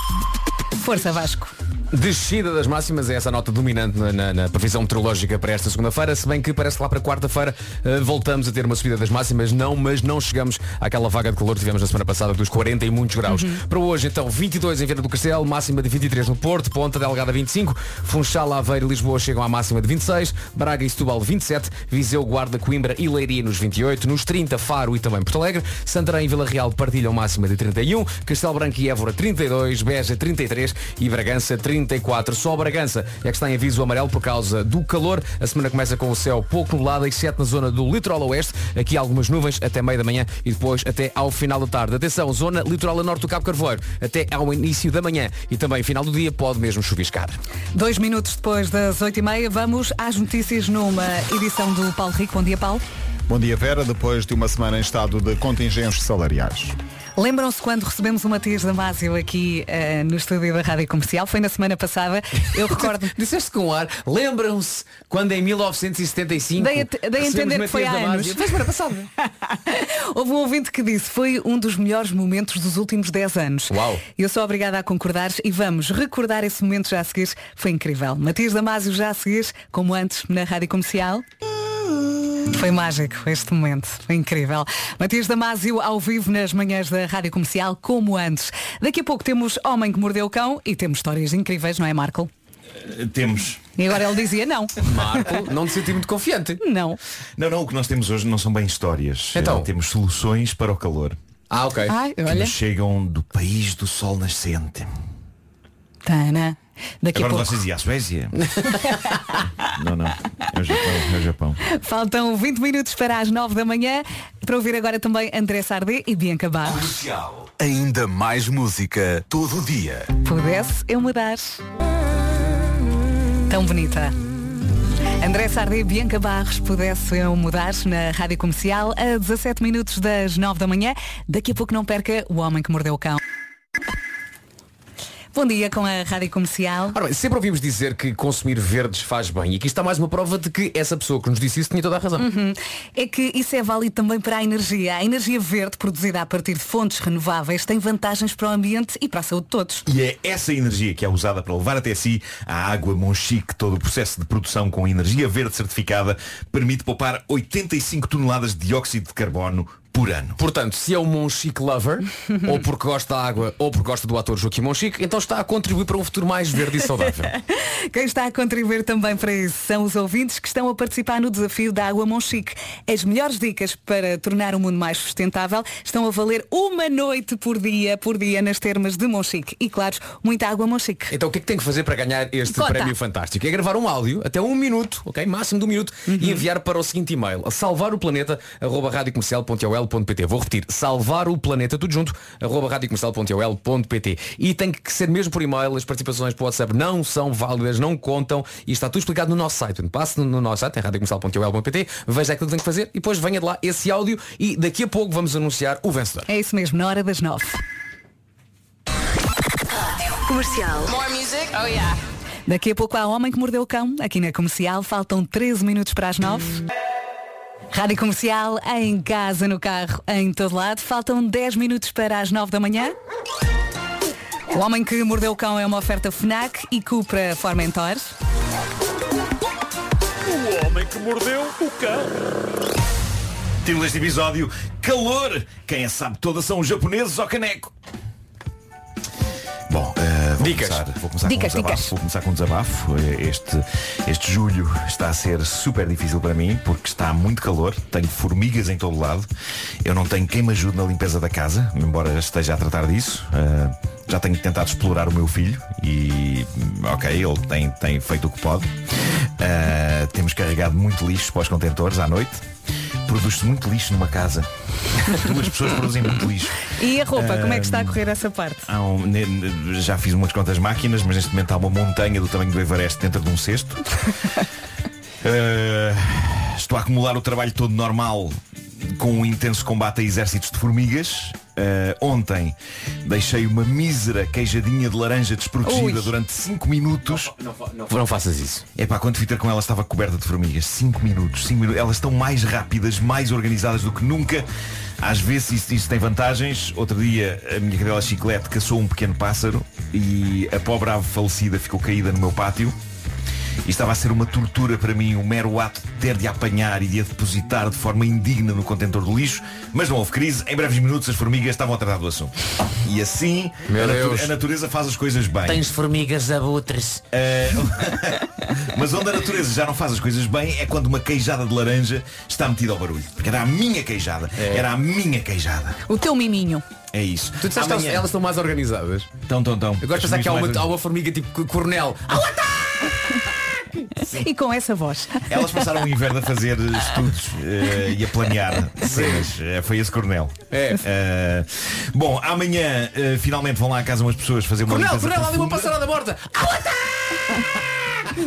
Força Vasco. Descida das máximas é essa nota dominante na, na- na previsão meteorológica para esta segunda-feira, se bem que parece que lá para quarta-feira eh, voltamos a ter uma subida das máximas, não, mas não chegamos àquela vaga de calor que tivemos na semana passada dos 40 e muitos graus. Para hoje, então, 22 em Viana do Castelo, máxima de 23 no Porto, Ponta Delgada 25, Funchal, Aveiro e Lisboa chegam à máxima de 26, Braga e Setúbal 27, Viseu, Guarda, Coimbra e Leiria nos 28, nos 30 Faro e também Porto Alegre, Santarém e Vila Real partilham máxima de 31, Castelo Branco e Évora 32, Beja 33 e Bragança 34. Só Bragança é que está em aviso amarelo por causa do calor. A semana começa com o céu pouco nublado, exceto na zona do litoral oeste. Aqui algumas nuvens até meio da manhã e depois até ao final da tarde. Atenção, zona litoral a norte do Cabo Carvoeiro, até ao início da manhã e também final do dia pode mesmo chuviscar. Dois minutos depois das 8h30, vamos às notícias numa edição do Paulo Rico. Bom dia, Paulo. Bom dia, Vera. Depois de uma semana em estado de contingências salariais. Lembram-se quando recebemos o Matias Damasio aqui eh, no estúdio da Rádio Comercial? Foi na semana passada. Eu recordo. Disseste com ar, lembram-se quando em 1975 Dei a, dei a entender que foi há anos. Foi semana passada. Houve um ouvinte que disse foi um dos melhores momentos dos últimos 10 anos. Uau. Eu sou obrigada a concordar e vamos recordar esse momento já a seguir. Foi incrível. Matias Damasio já a seguir, como antes, na Rádio Comercial. Foi mágico este momento, foi incrível. Matias Damasio ao vivo nas manhãs da Rádio Comercial, como antes. Daqui a pouco temos Homem que Mordeu o Cão e temos histórias incríveis, não é, Marco? Eh, Temos. E agora ele dizia não. Marco, não te senti muito confiante. Não. Não, não, o que nós temos hoje não são bem histórias. Então? Eh, Temos soluções para o calor. Ah, ok. Ai, Que olha. nos chegam do país do sol nascente. Tana. Daqui Agora a pouco. vocês e a Suécia? não, não. É o Japão. É o Japão. Faltam 20 minutos para as 9 da manhã. Para ouvir agora também André Sardé e Bianca Barros. Ainda mais música todo o dia. Pudesse eu mudar. Tão bonita. André Sardé e Bianca Barros pudesse eu mudar na Rádio Comercial a 17 minutos das 9 da manhã. Daqui a pouco não perca o homem que mordeu o cão. Bom dia com a Rádio Comercial. Ora bem, sempre ouvimos dizer que consumir verdes faz bem. E aqui está mais uma prova de que essa pessoa que nos disse isso tinha toda a razão. Uhum. É que isso é válido também para a energia. A energia verde, produzida a partir de fontes renováveis, tem vantagens para o ambiente e para a saúde de todos. E é essa energia que é usada para levar até si a água Monchique. Todo o processo de produção com energia verde certificada permite poupar 85 toneladas de dióxido de carbono por ano. Portanto, se é um Monchique lover, ou porque gosta da água, ou porque gosta do ator Joaquim Monchique, então está a contribuir para um futuro mais verde e saudável. Quem está a contribuir também para isso são os ouvintes que estão a participar no desafio da Água Monchique. As melhores dicas para tornar o mundo mais sustentável estão a valer uma noite por dia, por dia nas termas de Monchique. E claro, muita água Monchique. Então o que é que tem que fazer para ganhar este Conta. prémio fantástico? É gravar um áudio até um minuto, ok? Máximo de um minuto e enviar para o seguinte e-mail salvar o planeta radiocomercial.ol.pt Vou repetir, salvar o planeta tudo junto arroba radiocomercial.ol.pt E tem que ser mesmo por e-mail, as participações o WhatsApp não são válidas, não contam e está tudo explicado no nosso site. Passe no, no nosso site, em radiocomercial.ol.pt, veja aquilo que tem que fazer e depois venha de lá esse áudio e daqui a pouco vamos anunciar o vencedor. É isso mesmo, na hora das nove. Comercial. Daqui a pouco há Homem que Mordeu o Cão, aqui na Comercial. Faltam 13 minutos para as 9. Rádio Comercial, em casa, no carro, em todo lado. Faltam 10 minutos para as 9 da manhã. O Homem que Mordeu o Cão é uma oferta FNAC e Cupra Formentor. Título deste episódio, calor! Quem a sabe todas são os japoneses ao caneco. Vou Dicas. começar, vou começar Dicas, com um desabafo. dicas. Vou começar com um desabafo. Este, este julho está a ser super difícil para mim porque está muito calor, tenho formigas em todo lado, eu não tenho quem me ajude na limpeza da casa, embora esteja a tratar disso. Eh, já tenho tentado explorar o meu filho e ok, ele tem, tem feito o que pode. Uh, temos carregado muito lixo para os contentores à noite. Produz-se muito lixo numa casa. Duas pessoas produzem muito lixo. E a roupa, como é que está a correr essa parte? Um- já fiz umas quantas máquinas, mas neste momento há uma montanha do tamanho do Everest dentro de um cesto. Uh, estou a acumular o trabalho todo normal com um intenso combate a exércitos de formigas. Uh, ontem deixei uma mísera queijadinha de laranja desprotegida Ui. durante 5 minutos. Não, não, não faças isso. É pá, quando fui ter com ela estava coberta de formigas. 5 minutos, 5 minutos. Elas estão mais rápidas, mais organizadas do que nunca. Às vezes isso, isso tem vantagens. Outro dia a minha cadela chiclete caçou um pequeno pássaro e a pobre ave falecida ficou caída no meu pátio. E estava a ser uma tortura para mim o mero ato de ter de apanhar e de a depositar de forma indigna no contentor do lixo. Mas não houve crise. Em breves minutos as formigas estavam a tratar do assunto. E assim a, natu- a natureza faz as coisas bem. Tens formigas abutres. Eh, Mas onde a natureza já não faz as coisas bem é quando uma queijada de laranja está metida ao barulho. Porque era a minha queijada. Era a minha queijada. O teu miminho. É isso. Tu disseste que elas, estão mais organizadas. Tão, tão, tão. Eu gosto de pensar que há uma, há uma formiga tipo coronel. E com essa voz. Elas passaram o inverno a fazer estudos eh, e a planear cenas. Eh, foi esse coronel. É. Eh, bom, amanhã eh, finalmente vão lá a casa umas pessoas fazer uma Coronel, limpeza coronel, ali uma passarada morta.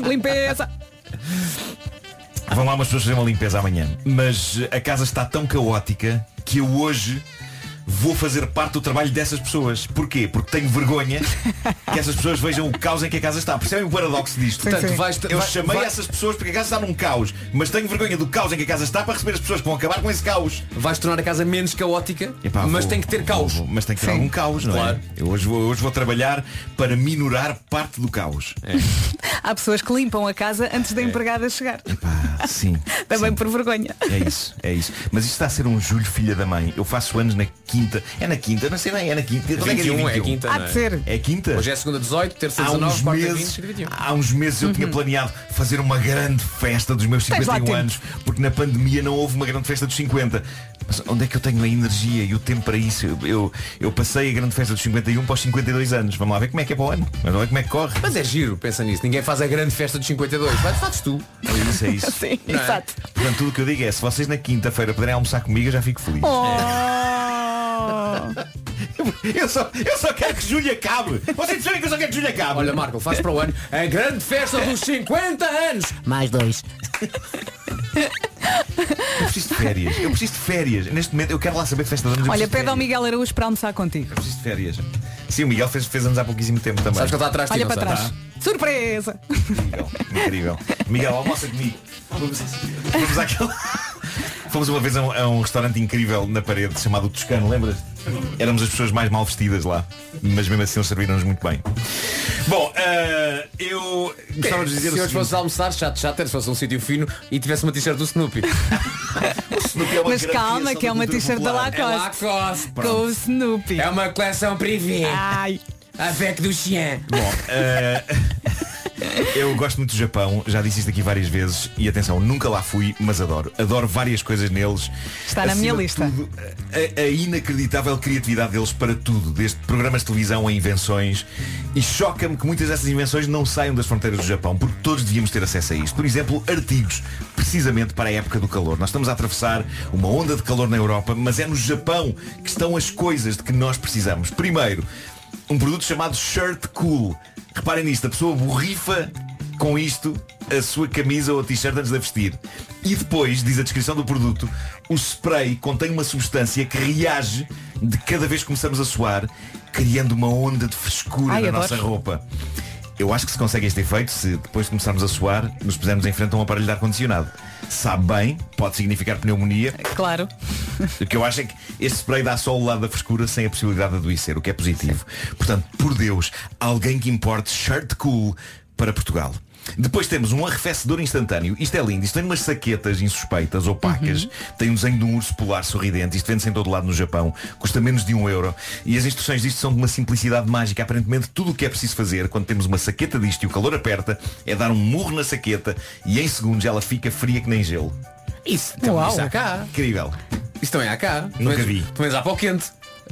Limpeza. Vão lá umas pessoas fazer uma limpeza amanhã. Mas eh, a casa está tão caótica que eu hoje vou fazer parte do trabalho dessas pessoas. Porquê? Porque tenho vergonha que essas pessoas vejam o caos em que a casa está. Percebem o paradoxo disto? Portanto, sim. vais- eu vai- chamei vai- essas pessoas porque a casa está num caos, mas tenho vergonha do caos em que a casa está para receber as pessoas que vão acabar com esse caos. Vais tornar a casa menos caótica, Epá, mas vou- tem que ter caos. vou- mas tem que ter Sim. algum caos, não Claro. é? Eu hoje vou, hoje vou trabalhar para minorar parte do caos. Há pessoas que limpam a casa antes da empregada chegar. Epá, sim. Também sim. por vergonha. É isso, é isso. Mas isto está a ser um julho filha da mãe. Eu faço anos na quinta. É na quinta, não sei bem, é na quinta. Quando é que é 21, é 21? quinta. Há não de é? ser. É quinta? Hoje é segunda 18, terça Há 19, uns, quarta 20, meses, 21. há uns meses eu tinha planeado fazer uma grande festa dos meus Tens lá 51 tempo. anos, porque na pandemia não houve uma grande festa dos 50. Mas onde é que eu tenho a energia e o tempo para isso? Eu, eu, eu passei a grande festa dos 51 para os 52 anos. Vamos lá ver como é que é para o ano. Vamos lá ver como é que corre. Mas é giro, pensa nisso. Ninguém faz a grande festa dos 52. Vai, fazes tu. É isso, é isso. Sim, é? exato. Portanto, tudo o que eu digo é, se vocês na quinta-feira puderem almoçar comigo, eu já fico feliz. Oh. Eu, só, eu só quero que Júlia acabe. Vocês sabem que eu só quero que Júlia acabe. Olha, Marco, faz para o ano a grande festa dos 50 anos. Mais dois. Eu preciso de férias. Eu preciso de férias. Neste momento eu quero lá saber de festa de anos. Olha, pede ao. Miguel Araújo para almoçar contigo. Eu preciso de férias. Sim, o Miguel fez, fez anos há pouquíssimo tempo também. Sabes que ele está atrás de Olha para trás. Surpresa! Incrível, incrível. Miguel, almoça comigo. Vamos, vamos àquele... Fomos uma vez a um, a um restaurante incrível na parede chamado Toscano, lembras? Éramos as pessoas mais mal vestidas lá, mas mesmo assim eles serviram-nos muito bem. Bom, eh, eu gostava de dizer Se o hoje seguinte. fosse almoçar, chato, chato, era se fosse um sítio fino e tivesse uma t-shirt do Snoopy. Snoopy é uma Mas grande calma, criação que é da uma cultura t-shirt da popular. É Lacoste. Lacoste. Com o Snoopy. É uma coleção privée. Ai. Avec du chien. Bom, eh, eu gosto muito do Japão, já disse isto aqui várias vezes e atenção, nunca lá fui, mas adoro. Adoro várias coisas neles. Está na minha lista. tudo, a, a inacreditável criatividade deles para tudo, desde programas de televisão a invenções. E choca-me que muitas dessas invenções não saiam das fronteiras do Japão, porque todos devíamos ter acesso a isto. Por exemplo, artigos, precisamente para a época do calor. Nós estamos a atravessar uma onda de calor na Europa, mas é no Japão que estão as coisas de que nós precisamos. Primeiro, um produto chamado Shirt Cool. Reparem nisto, a pessoa borrifa com isto a sua camisa ou a t-shirt antes de a vestir. E depois, diz a descrição do produto, o spray contém uma substância que reage de cada vez que começamos a suar, criando uma onda de frescura Ai, na nossa roupa. Eu acho que se consegue este efeito se depois de começarmos a suar, nos pusermos em frente a um aparelho de ar-condicionado. Sabe bem, pode significar pneumonia, Claro. o que eu acho é que este spray dá só o lado da frescura sem a possibilidade de adoecer, o que é positivo. Portanto, por Deus, alguém que importe shirt cool para Portugal. Depois temos um arrefecedor instantâneo. Isto é lindo. Isto tem umas saquetas insuspeitas, opacas. Tem um desenho de um urso polar sorridente. Isto vende-se em todo lado no Japão. Custa menos de um euro. E as instruções disto são de uma simplicidade mágica. Aparentemente, tudo o que é preciso fazer quando temos uma saqueta disto e o calor aperta é dar um murro na saqueta e em segundos ela fica fria que nem gelo. Isso, então, Uau. isso há cá. Incrível. Isso também há cá. Nunca menos- vi. Pelo menos há para o quente.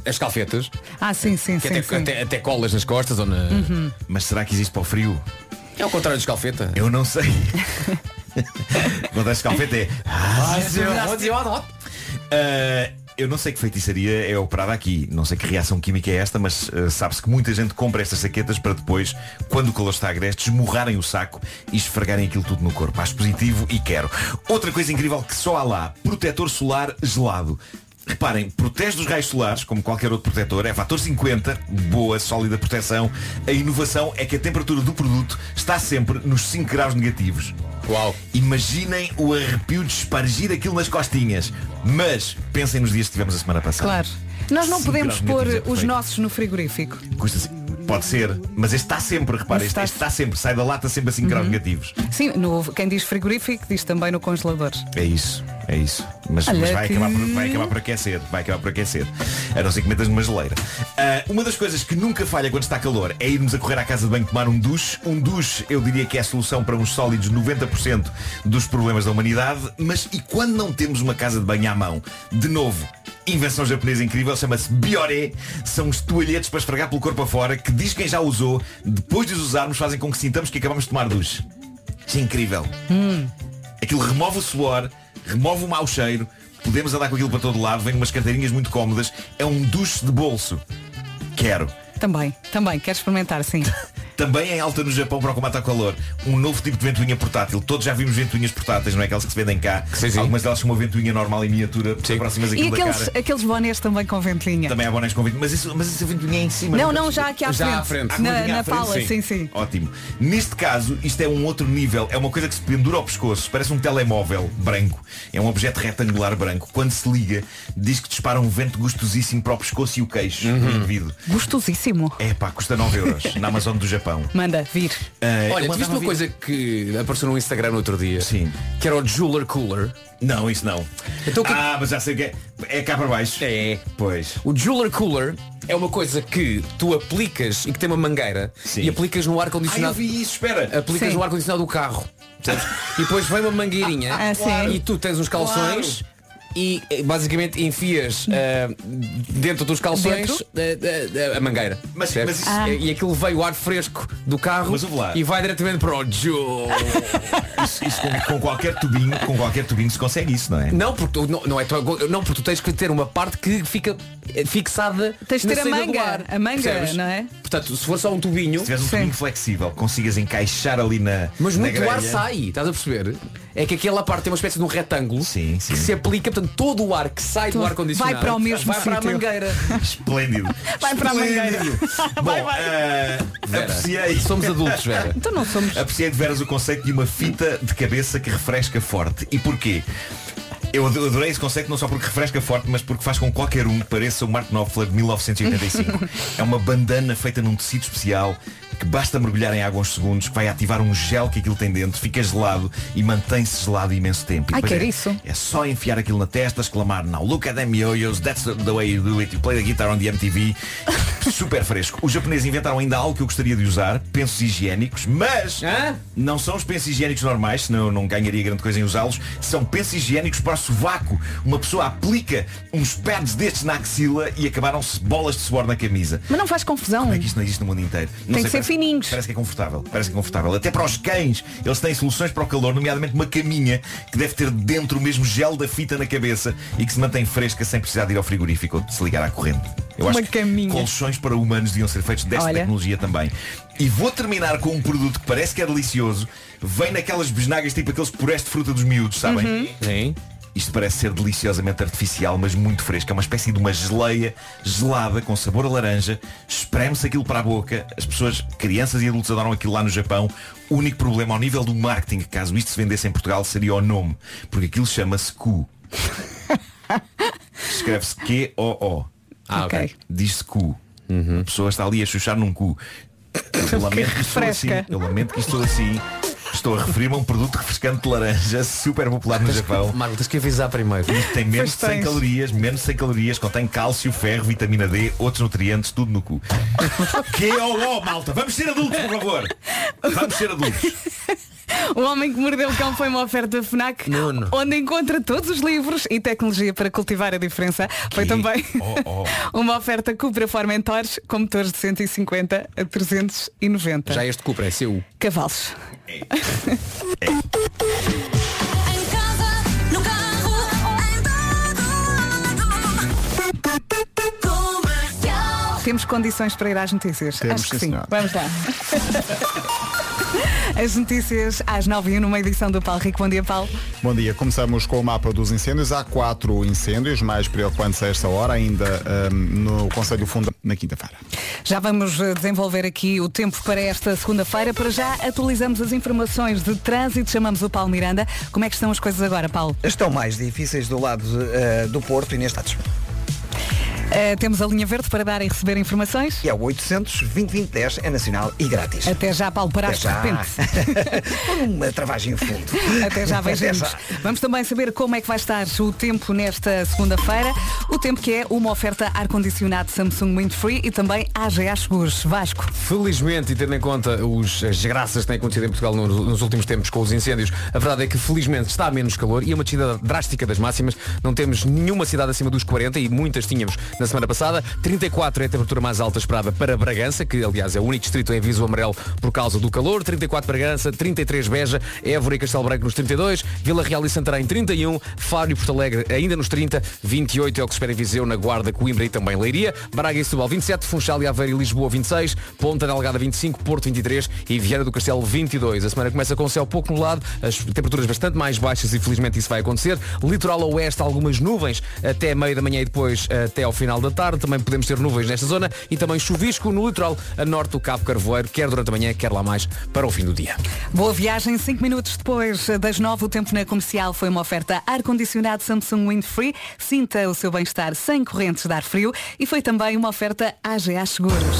as calfetas, Ah, sim, sim, que sim. até, sim. até, até colas nas costas ou na. Uhum. Mas será que existe para o frio? É o contrário de escalfeta. Eu não sei. Quando a escalfeta é. Ah, eu não sei que feitiçaria é operada aqui. Não sei que reação química é esta, mas ah, sabe-se que muita gente compra estas saquetas para depois, quando o calor está agreste, esmurrarem o saco e esfregarem aquilo tudo no corpo. Acho positivo e quero. Outra coisa incrível que só há lá, protetor solar gelado. Reparem, protege dos raios solares, como qualquer outro protetor, é fator 50, boa, sólida proteção. A inovação é que a temperatura do produto está sempre nos 5 graus negativos. Uau! Imaginem o arrepio de espargir aquilo nas costinhas. Mas pensem nos dias que tivemos a semana passada. Claro. Nós não podemos pôr os nossos no frigorífico. Custa Pode ser, mas este está sempre, repare, Mas este, está- este está sempre, sai da lata sempre a 5 graus negativos. Sim, no, quem diz frigorífico diz também no congelador. É isso, é isso. Mas, Olha mas vai, que- acabar por, vai acabar por aquecer, vai acabar por aquecer. A não ser que metas numa geleira. Ah, uma das coisas que nunca falha quando está calor é irmos a correr à casa de banho tomar um duche. Um duche, eu diria que é a solução para uns sólidos 90% dos problemas da humanidade. Mas e quando não temos uma casa de banho à mão? De novo, invenção japonesa incrível, chama-se Biore. São os toalhetes para esfregar pelo corpo afora que diz quem já usou, depois de os usarmos, fazem com que sintamos que acabamos de tomar duche. Isso é incrível. Aquilo remove o suor, remove o mau cheiro, podemos andar com aquilo para todo lado, vem umas carteirinhas muito cómodas, é um duche de bolso. Quero. Também, também, quero experimentar, sim. Também em alta no Japão para o combate ao calor, um novo tipo de ventoinha portátil. Todos já vimos ventoinhas portáteis, não é aquelas que se vendem cá. Algumas delas são uma ventoinha normal em miniatura, próximas E aquilo da aqueles, cara. aqueles bonés também com ventoinha. Também há bonés com ventoinha, mas, isso, mas essa ventoinha é em cima. Não, não, a já perceber? aqui à Já à frente. frente. Ah, Na- à na frente, pala, sim, sim. Ótimo. Neste caso, isto é um outro nível. É uma coisa que se pendura ao pescoço. Parece um telemóvel branco. É um objeto retangular branco. Quando se liga, diz que dispara um vento gostosíssimo para o pescoço e o queixo Uhum. do indivíduo. Gostosíssimo. É pá, custa 9 euros na Amazon do Japão. Manda, vir. Ah, Olha, viste uma vir- coisa que apareceu no Instagram no outro dia? Sim. Que era o Jeweler Cooler. Não, isso não. Então, que- Ah, mas já sei o que é. É cá para baixo. É. Pois. O Jeweler Cooler é uma coisa que tu aplicas e que tem uma mangueira e aplicas no Ah, eu ar-condicionado. vi isso, espera. aplicas Sim. no ar-condicionado do carro. e depois vem uma mangueirinha Ah, sim. e tu tens uns calções e eh, basicamente enfias eh, dentro dos calções Dentro? eh, eh, a mangueira. Mas- mas isso- Ah. E aquilo veio o ar fresco do carro e vai diretamente para o Joe. Isso, isso com, com qualquer tubinho, com qualquer tubinho se consegue isso, não é? Não, porque tu, não, não é tu- não, porque tu tens que ter uma parte que fica fixada. Tens de na ter a manga, ar, a manga, percebes? não é? Portanto, se for só um tubinho, Se tiveres um Sim. tubinho flexível, consigas encaixar ali na. mas na muito ar grelha. sai, estás a perceber? É que aquela parte tem uma espécie de um retângulo Sim, sim. que se aplica, portanto, todo o ar que sai do Tu- ar condicionado vai para o mesmo vai para a mangueira. Esplêndido. Vai para a mangueira. Bom, ah, Vera, apreciei. Somos adultos, Vera. Então não somos. Apreciei de veras o conceito de uma fita de cabeça que refresca forte. E porquê? Eu ado- adorei esse conceito não só porque refresca forte, mas porque faz com que qualquer um pareça o Mark Knopfler de 1985. é uma bandana feita num tecido especial que basta mergulhar em água uns segundos, que vai ativar um gel que aquilo tem dentro, fica gelado e mantém-se gelado imenso tempo. E Ai, quero é, isso. É só enfiar aquilo na testa, exclamar Now look at them yo-yos, that's the way you do it, you play the guitar on the MTV. Super fresco. Os japoneses inventaram ainda algo que eu gostaria de usar, pensos higiênicos, mas Hã? não são os pensos higiênicos normais, senão eu não ganharia grande coisa em usá-los. São pensos higiênicos para o sovaco. Uma pessoa aplica uns pads destes na axila e acabaram-se bolas de suor na camisa. Mas não faz confusão. Como é que isto não existe no mundo inteiro? Não Tem que ser parece- fininhos. Parece que é confortável. Parece que é confortável. Até para os cães, eles têm soluções para o calor, nomeadamente uma caminha que deve ter dentro o mesmo gel da fita na cabeça e que se mantém fresca sem precisar de ir ao frigorífico ou de se ligar à corrente. Eu Uma acho que caminha. Para humanos deviam ser feitos desta Olha. tecnologia também. E vou terminar com um produto que parece que é delicioso. Vem naquelas besnagas tipo aqueles purés de fruta dos miúdos, sabem? Uhum. Sim. Isto parece ser deliciosamente artificial, mas muito fresco. É uma espécie de uma geleia gelada com sabor a laranja. Espreme-se aquilo para a boca. As pessoas, crianças e adultos adoram aquilo lá no Japão. O único problema ao nível do marketing, caso isto se vendesse em Portugal, seria o nome. Porque aquilo chama-se Q. Escreve-se Q-O-O. Ah, ok. Diz-se Q. A pessoa está ali a chuchar num cu. Eu lamento que isto sou assim. Eu lamento que isto sou assim. Estou a referir-me a um produto refrescante de laranja super popular no Japão. Marco, tens que avisar primeiro. Isto tem menos de Pois 100 tens. calorias, menos de 100 calorias, contém cálcio, ferro, vitamina D, outros nutrientes, tudo no cu. que oh, oh, malta, vamos ser adultos, por favor. Vamos ser adultos. O Homem que Mordeu o Cão foi uma oferta FNAC Nuno. onde encontra todos os livros e tecnologia para cultivar a diferença. Foi também Oh, uma oferta Cupra Formentores com motores de 150 a 390 Já este Cupra é seu. cavalos. Temos condições para ir às notícias? Temos, Acho que sim, sim. Vamos lá. As notícias às 9 e 1 numa edição do Paulo Rico. Bom dia, Paulo. Bom dia, começamos com o mapa dos incêndios. Há quatro incêndios, mais preocupantes a esta hora, ainda ahm, no Conselho Fundo, na quinta-feira. Já vamos eh, desenvolver aqui o tempo para esta segunda-feira. Para já atualizamos as informações de trânsito. Chamamos o Paulo Miranda. Como é que estão as coisas agora, Paulo? Estão mais difíceis do lado eh, do Porto e neste lado. Eh, temos a linha verde para dar e receber informações. E é o 800 2010 é nacional e grátis. Até já, Paulo, paraste de Até já. repente. Uma travagem em fundo. Até já, já. Vamos também saber como é que vai estar o tempo nesta segunda-feira. O tempo que é uma oferta ar-condicionado Samsung Windfree e também AGA Seguros. Vasco. Felizmente, e tendo em conta os, as graças que têm acontecido em Portugal no- nos últimos tempos com os incêndios, a verdade é que felizmente está menos calor e é uma descida drástica das máximas. Não temos nenhuma cidade acima dos 40 e muitas tínhamos na semana passada. 34 é a temperatura mais alta esperada para Bragança, que aliás é o único distrito em aviso amarelo por causa do calor. 34 Bragança, 33 Beja, Évora e Castelo Branco nos 32, Vila Real e Santarém 31, Faro e Porto Alegre ainda nos 30, 28 é o que se espera em Viseu, na Guarda, Coimbra e também Leiria, Braga e Setúbal 27, Funchal e Aveiro e Lisboa 26, Ponta Delgada 25, Porto 23 e Vieira do Castelo 22. A semana começa com céu pouco nublado, as temperaturas bastante mais baixas e felizmente isso vai acontecer. Litoral a oeste, algumas nuvens até meio da manhã e depois até ao final da tarde. Também podemos ter nuvens nesta zona e também chuvisco no litoral a norte do Cabo Carvoeiro, quer durante a manhã, quer lá mais para o fim do dia. Boa viagem, 5 minutos depois das 9, o tempo na comercial foi uma oferta ar-condicionado Samsung Windfree. Sinta o seu bem-estar sem correntes de ar frio e foi também uma oferta AGA Seguros.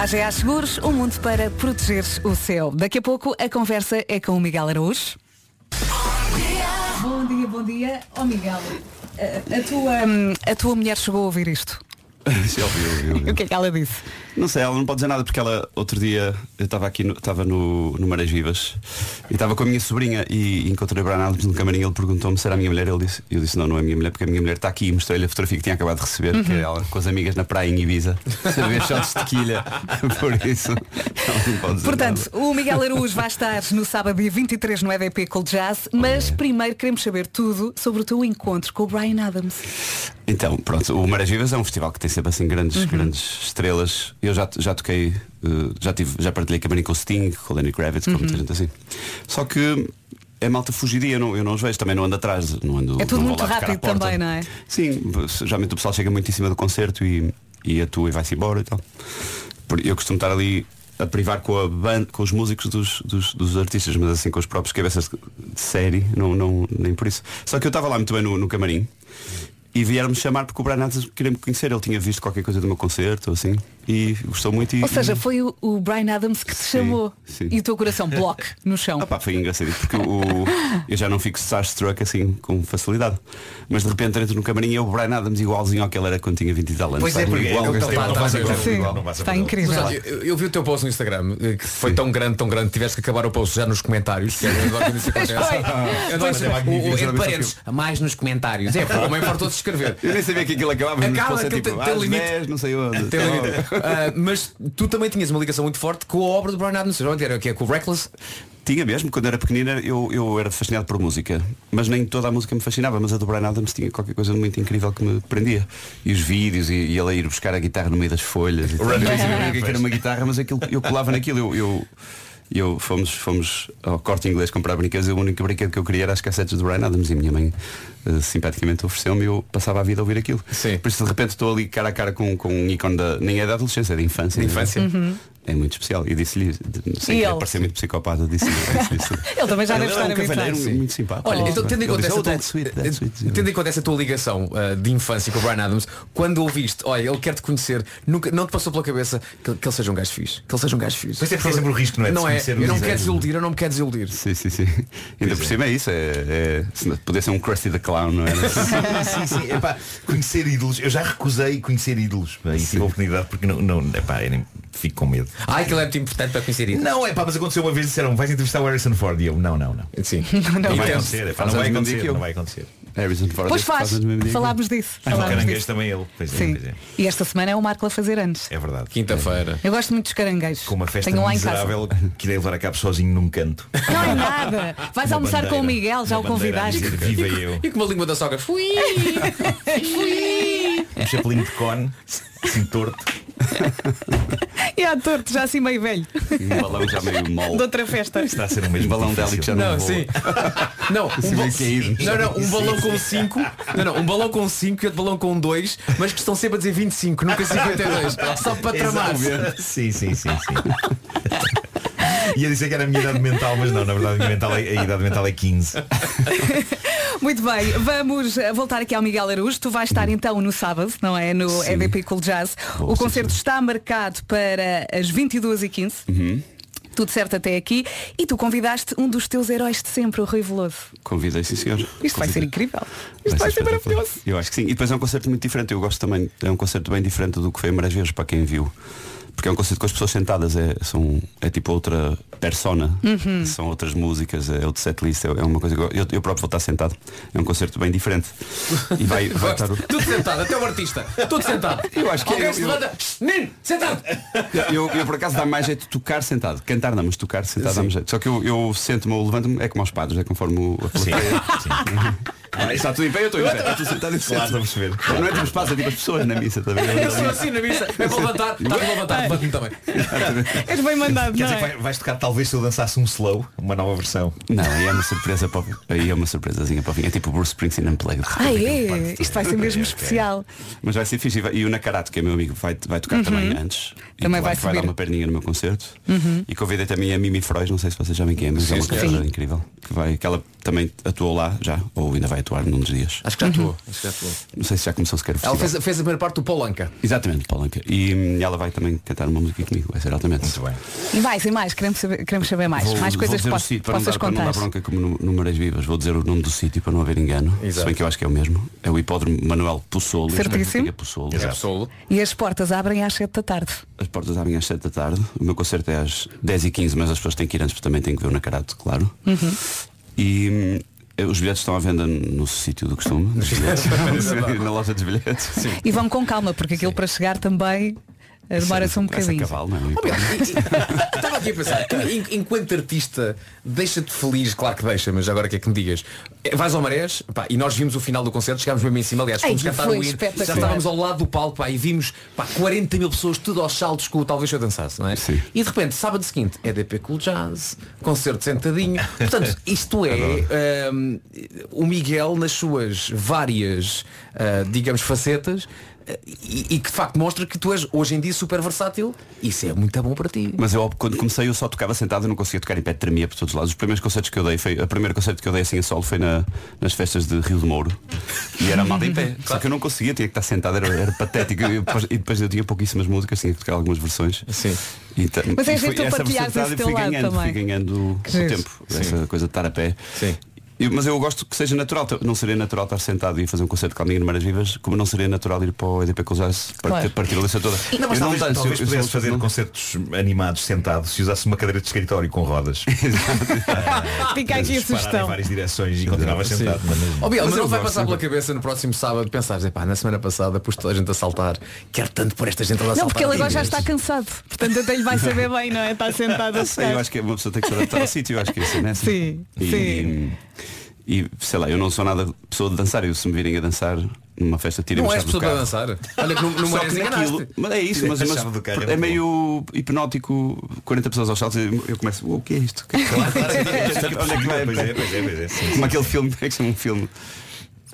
AGA Seguros, um mundo para proteger o seu. Daqui a pouco a conversa é com o Miguel Araújo. Bom dia, bom dia. Oh Miguel, a, a tua, hum, a tua mulher chegou a ouvir isto. Já ouviu, ouviu. O que é que ela disse? Não sei, ela não pode dizer nada porque ela outro dia eu estava aqui no, estava no, no Marés Vivas e estava com a minha sobrinha e encontrei o Brian Adams no camarim ele perguntou-me se era a minha mulher, ele disse, eu disse não, não é a minha mulher, porque a minha mulher está aqui e mostrei-lhe a fotografia que tinha acabado de receber, que é ela com as amigas na praia em Ibiza, a ver shots de quilha. Por isso, ela não pode dizer Portanto, nada. o Miguel Araújo vai estar no sábado dia 23 no EDP Cold Jazz, mas primeiro queremos saber tudo sobre o teu encontro com o Brian Adams. Então, pronto, o Marés Vivas é um festival que tem sempre assim grandes, Uhum. grandes estrelas. Eu já, já toquei, eh, já tive, já partilhei camarim com o Sting, com o Lenny Kravitz, com Uhum. muita gente assim. Só que é malta fugidia, eu não, eu não os vejo, também não ando atrás, não ando. É tudo muito rápido também, não é? Sim, geralmente o pessoal chega muito em cima do concerto e, e atua e vai-se embora e tal. Eu costumo estar ali a privar com a banda, com os músicos dos, dos, dos artistas, mas assim com os próprios cabeças de série, não, não, nem por isso. Só que eu estava lá muito bem no, no camarim e vieram-me chamar porque o Brian Adams queria me conhecer, ele tinha visto qualquer coisa do meu concerto, assim, e gostou muito e. Ou seja, foi o, o Brian Adams que te chamou sim. e o teu coração bloco no chão. Ah, pá, foi engraçado porque o, eu já não fico starstruck assim com facilidade. Mas de repente entro no camarim e é o Brian Adams igualzinho ao que ele era quando tinha 20 e tal anos. Pois é, porque igual, é está Sim, igual, igual. está incrível. Mas, olha, eu, eu vi o teu post no Instagram eh, que foi tão grande, tão grande, tiveste que acabar o post já nos comentários. Que é, mais nos comentários. É, o homem fartou de escrever. Eu nem sabia que aquilo acabava mas aquilo tipo, tem- às limite. 10, não sei onde. Ah, mas tu também tinhas uma ligação muito forte com a obra do Brian Adams, não era que é com o Reckless? Tinha mesmo, quando era pequenina eu, eu era fascinado por música, mas nem toda a música me fascinava, mas a do Brian Adams tinha qualquer coisa muito incrível que me prendia. E os vídeos, e, e ele a ir buscar a guitarra no meio das folhas. E tal. Eu o que era uma guitarra, mas aquilo, eu colava naquilo. Eu, eu, eu fomos, fomos ao corte inglês comprar brinquedos e o único brinquedo que eu queria era as cassetes do Brian Adams e a minha mãe eh, simpaticamente ofereceu-me e eu passava a vida a ouvir aquilo. Sim. Por isso de repente estou ali cara a cara com, com um ícone da. Nem é da adolescência, é da infância. Da né? infância. Uhum. É muito especial. E disse-lhe, sem E querer parecer muito psicopata, disse-lhe. disse Ele também já deve estar um a pensar. cavalheiro muito simpático. Olha, então tendo em conta disse, essa "Oh, tua, that's sweet, that's sweet." tendo em conta essa tua ligação ah, de infância com o Brian Adams, quando ouviste, olha, ele quer te conhecer, nunca, não te passou pela cabeça que, que ele seja um gajo fixe, que ele seja um gajo fixe. Pois é, é sempre o risco, não é? Não é? Ser eu não quero desiludir, eu não me quero desiludir. Sim, sim, sim. Ainda por cima é isso. É, é, se não- podia ser um Krusty the Clown, não é? sim, sim. Epá, conhecer ídolos. Eu já recusei conhecer ídolos. pá, E tive a oportunidade porque não, não epá, eu nem fico com medo. Ai, aquilo é muito importante para conhecer isso. Não, é pá, mas aconteceu uma vez disseram, vais entrevistar o Harrison Ford e eu, não, não, não. Sim. Não, vai Então, acontecer, epá, não vai acontecer, que eu. não vai acontecer. Harrison Ford Pois faz falámos disso. Ah, o falámos caranguejo disso. também ele. Pois é, Sim. pois é. E esta semana é o Marco a fazer anos. É verdade. Quinta-feira. Eu gosto muito dos caranguejos. Com uma festa Tenho lá em casa. miserável que irei levar a cabo sozinho num canto. Não é nada. Vais Uma almoçar com o bandeira, Miguel, já o bandeira convidaste. Viva eu. E com uma língua da sogra. Fui! Um chapelinho de cone, assim torto. E à torto, já assim meio velho. Um balão já meio mole. De outra festa. Está a ser um mesmo balão dela que já não, Não, voa. sim. Não, um ba- não, não, um balão com 5 Não, não, um balão com 5 e outro balão com 2 Mas que estão sempre a dizer 25, nunca 52 Só para tramar. Sim, sim, sim, sim. Ia dizer que era a minha idade mental, mas não, na verdade a, minha mental é- a idade mental é 15. Muito bem, vamos voltar aqui ao Miguel Araújo. Tu vais estar então no sábado, não é? No Sim. EDP Cool Jazz. Vou, o sim, concerto está marcado para as 22h15. Uhum. Tudo certo até aqui. E tu convidaste um dos teus heróis de sempre, o Rui Veloso. Convidei, sim senhor. Isto vai ser Convidei. incrível. Isto vai, ser espetacular. maravilhoso. Eu acho que sim. E depois é um concerto muito diferente. Eu gosto também. É um concerto bem diferente do que foi Marés Verdes para quem viu. Porque é um concerto com as pessoas sentadas. É, são, é tipo outra persona. Uhum. São outras músicas. É outro setlist. É, é uma coisa que eu, eu, próprio vou estar sentado. É um concerto bem diferente. E vai, vai estar. o- Tudo sentado, até o artista Tudo sentado Eu acho que Alguém eu- se eu- levanta Menino, sentado Eu, eu por acaso dá mais jeito de tocar sentado. Cantar não, mas tocar sentado dá-me jeito. Só que eu, eu sento-me ou levanto-me, é como aos padres, é conforme o, a Sim, sim. Ah, está tudo em pé, eu estou em pé. Estou sentado e Claro, estou a perceber. Não é tipo espaço, é tipo as pessoas na missa, está a ver? Eu sou assim na missa É para levantar, está para levantar, levanta-me também És bem mandado, Quer não dizer é? vai- vais tocar talvez se eu dançasse um slow, uma nova versão. Não, aí é uma surpresa para o- aí é uma surpresazinha para o fim. É tipo Bruce Springsteen Unplugged. Ah, é? Isto vai ser mesmo especial. Mas vai ser fixe. E o Nakarato, que é meu amigo, vai, vai tocar também antes. E Também claro vai vai dar uma perninha no meu concerto. E convidei também a Mimi Frois, não sei se vocês sabem quem é, mas é uma cantora incrível. Que, vai, que ela também atuou lá já, ou ainda vai atuar num dos dias. Acho que já atuou Acho que já atuou Não sei se já começou sequer Ela fez, fez a primeira parte do Polanca Exatamente, Paulanca. E hum, ela vai também cantar uma música comigo, vai ser altamente. Muito bem. E mais, e mais, queremos saber, queremos saber mais. Vou- mais coisas que dizer o poss- sítio para não, possas para não contar. dar bronca como no, no Marés Vivas. Vou dizer o nome do sítio para não haver engano. Exato. Se bem que eu acho que é o mesmo. É o hipódromo Manuel Possolo. Que Certíssimo. Possolo. Exato. E as portas abrem às 7 da tarde. As portas abrem às 7 da tarde. O meu concerto é às 10h15, mas as pessoas têm que ir antes porque também têm que ver o Nakarato, claro. Uhum. E hum, os bilhetes estão à venda no sítio do costume. bilhetes. na loja dos bilhetes. Sim. E vão com calma, porque aquilo para chegar também demora-se um bocadinho. cavalo, não é? Oh, e- Estava aqui a pensar, en- enquanto artista, deixa-te feliz, claro que deixa, mas agora que é que me digas? Eh, Vais ao Marés, pá, e nós vimos o final do concerto, chegámos mesmo em cima, aliás, fomos cantar o hino, já estávamos ao lado do palco, pá, e vimos pá, 40 mil pessoas, tudo aos saltos com o Talvez Eu Dançasse, não é? Sim. E de repente, sábado seguinte, EDP Cool Jazz, concerto sentadinho. Portanto, isto é ahm, o Miguel nas suas várias, ah, digamos, facetas, e, e que de facto mostra que tu és hoje em dia super versátil. Isso é muito bom para ti. Mas eu quando comecei eu só tocava sentado, eu não conseguia tocar em pé, tremia por todos os lados. Os primeiros concertos que eu dei, foi, a primeira concerto que eu dei assim a solo foi na- nas festas de Rio de Mouro. E era mal em pé. Só que eu não conseguia, tinha que estar sentado, era, era patético. E depois, e depois eu tinha pouquíssimas músicas, tinha que tocar algumas versões. Sim. E ta- Mas é e giro foi tu essa partilhares versatilidade esse teu fui lado ganhando, também. fui ganhando o Que giro. tempo. Essa coisa de estar a pé. Sim. Mas eu gosto que seja natural. Não seria natural estar sentado e fazer um concerto com alguém de Maras Vivas, como não seria natural ir para o EDP Cousas para Claro. partir a lista toda. Não, mas Eu talvez, danço, talvez eu- eu pudesse fazer não- concertos animados sentado se usasse uma cadeira de escritório com rodas. Fica aqui a Disparar em sugestão. várias direções e continuava sentado. Mas mesmo. Ó Biel, mas Mas não vai gosto, passar pela cabeça no próximo sábado pensares, epá, na semana passada pus toda a gente a saltar, quero tanto por esta gente a saltar. Não, porque ele agora já Inês." está cansado. Portanto até lhe vai saber bem, não é? Está sentado a eu acho que uma pessoa tem que se adaptar ao sítio, eu acho que é assim, né? Sim, sim. E sei lá, eu não sou nada pessoa de dançar, eu se me virem a dançar numa festa tirem Não és pessoa para dançar. Olha que Só Marés que naquilo, mas é isso, mas, mas carro é é meio hipnótico, 40 pessoas aos saltos, eu eu começo, o que é isto? Onde é que vai? Pois é, pois é, pois é. Sim, Como aquele filme, como é que chama um filme?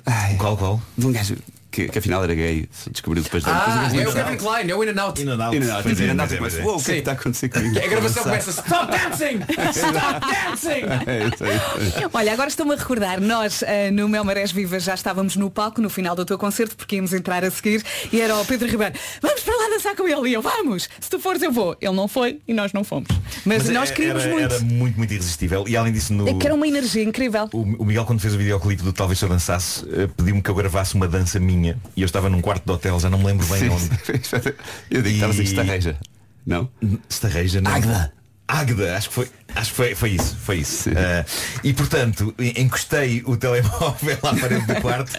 Ai, Qual, qual? de um gajo que, que afinal era gay. Se Descobriu depois da Ah, depois é o Kevin Klein, é o In and Out. In and out. Pois é, é, é. "Uou, o que é que está a acontecer comigo? A gravação começa Stop dancing! Stop dancing! É, aí. Olha, agora estou-me a recordar, nós eh, no Mel Marés Viva já estávamos no palco no final do teu concerto, porque íamos entrar a seguir, e era o Pedro Ribeiro, vamos para lá dançar com ele, e eu, vamos, se tu fores eu vou. Ele não foi e nós não fomos. Mas, Mas nós é- queríamos era, muito. Era muito, muito irresistível. E além disso, no, É que era uma energia incrível. o, o Miguel, quando fez o videoclipe do Talvez Se Eu Dançasse, eh, pediu-me que eu gravasse uma dança minha. E eu estava num quarto de hotel, já não me lembro bem Sim, onde. sim. Eu digo que estava a dizer que estarreja. Não? Estarreja, não. Águeda. Águeda, acho que foi, acho que foi, foi isso, foi isso. Ah, e portanto, en- encostei o telemóvel à parede do quarto.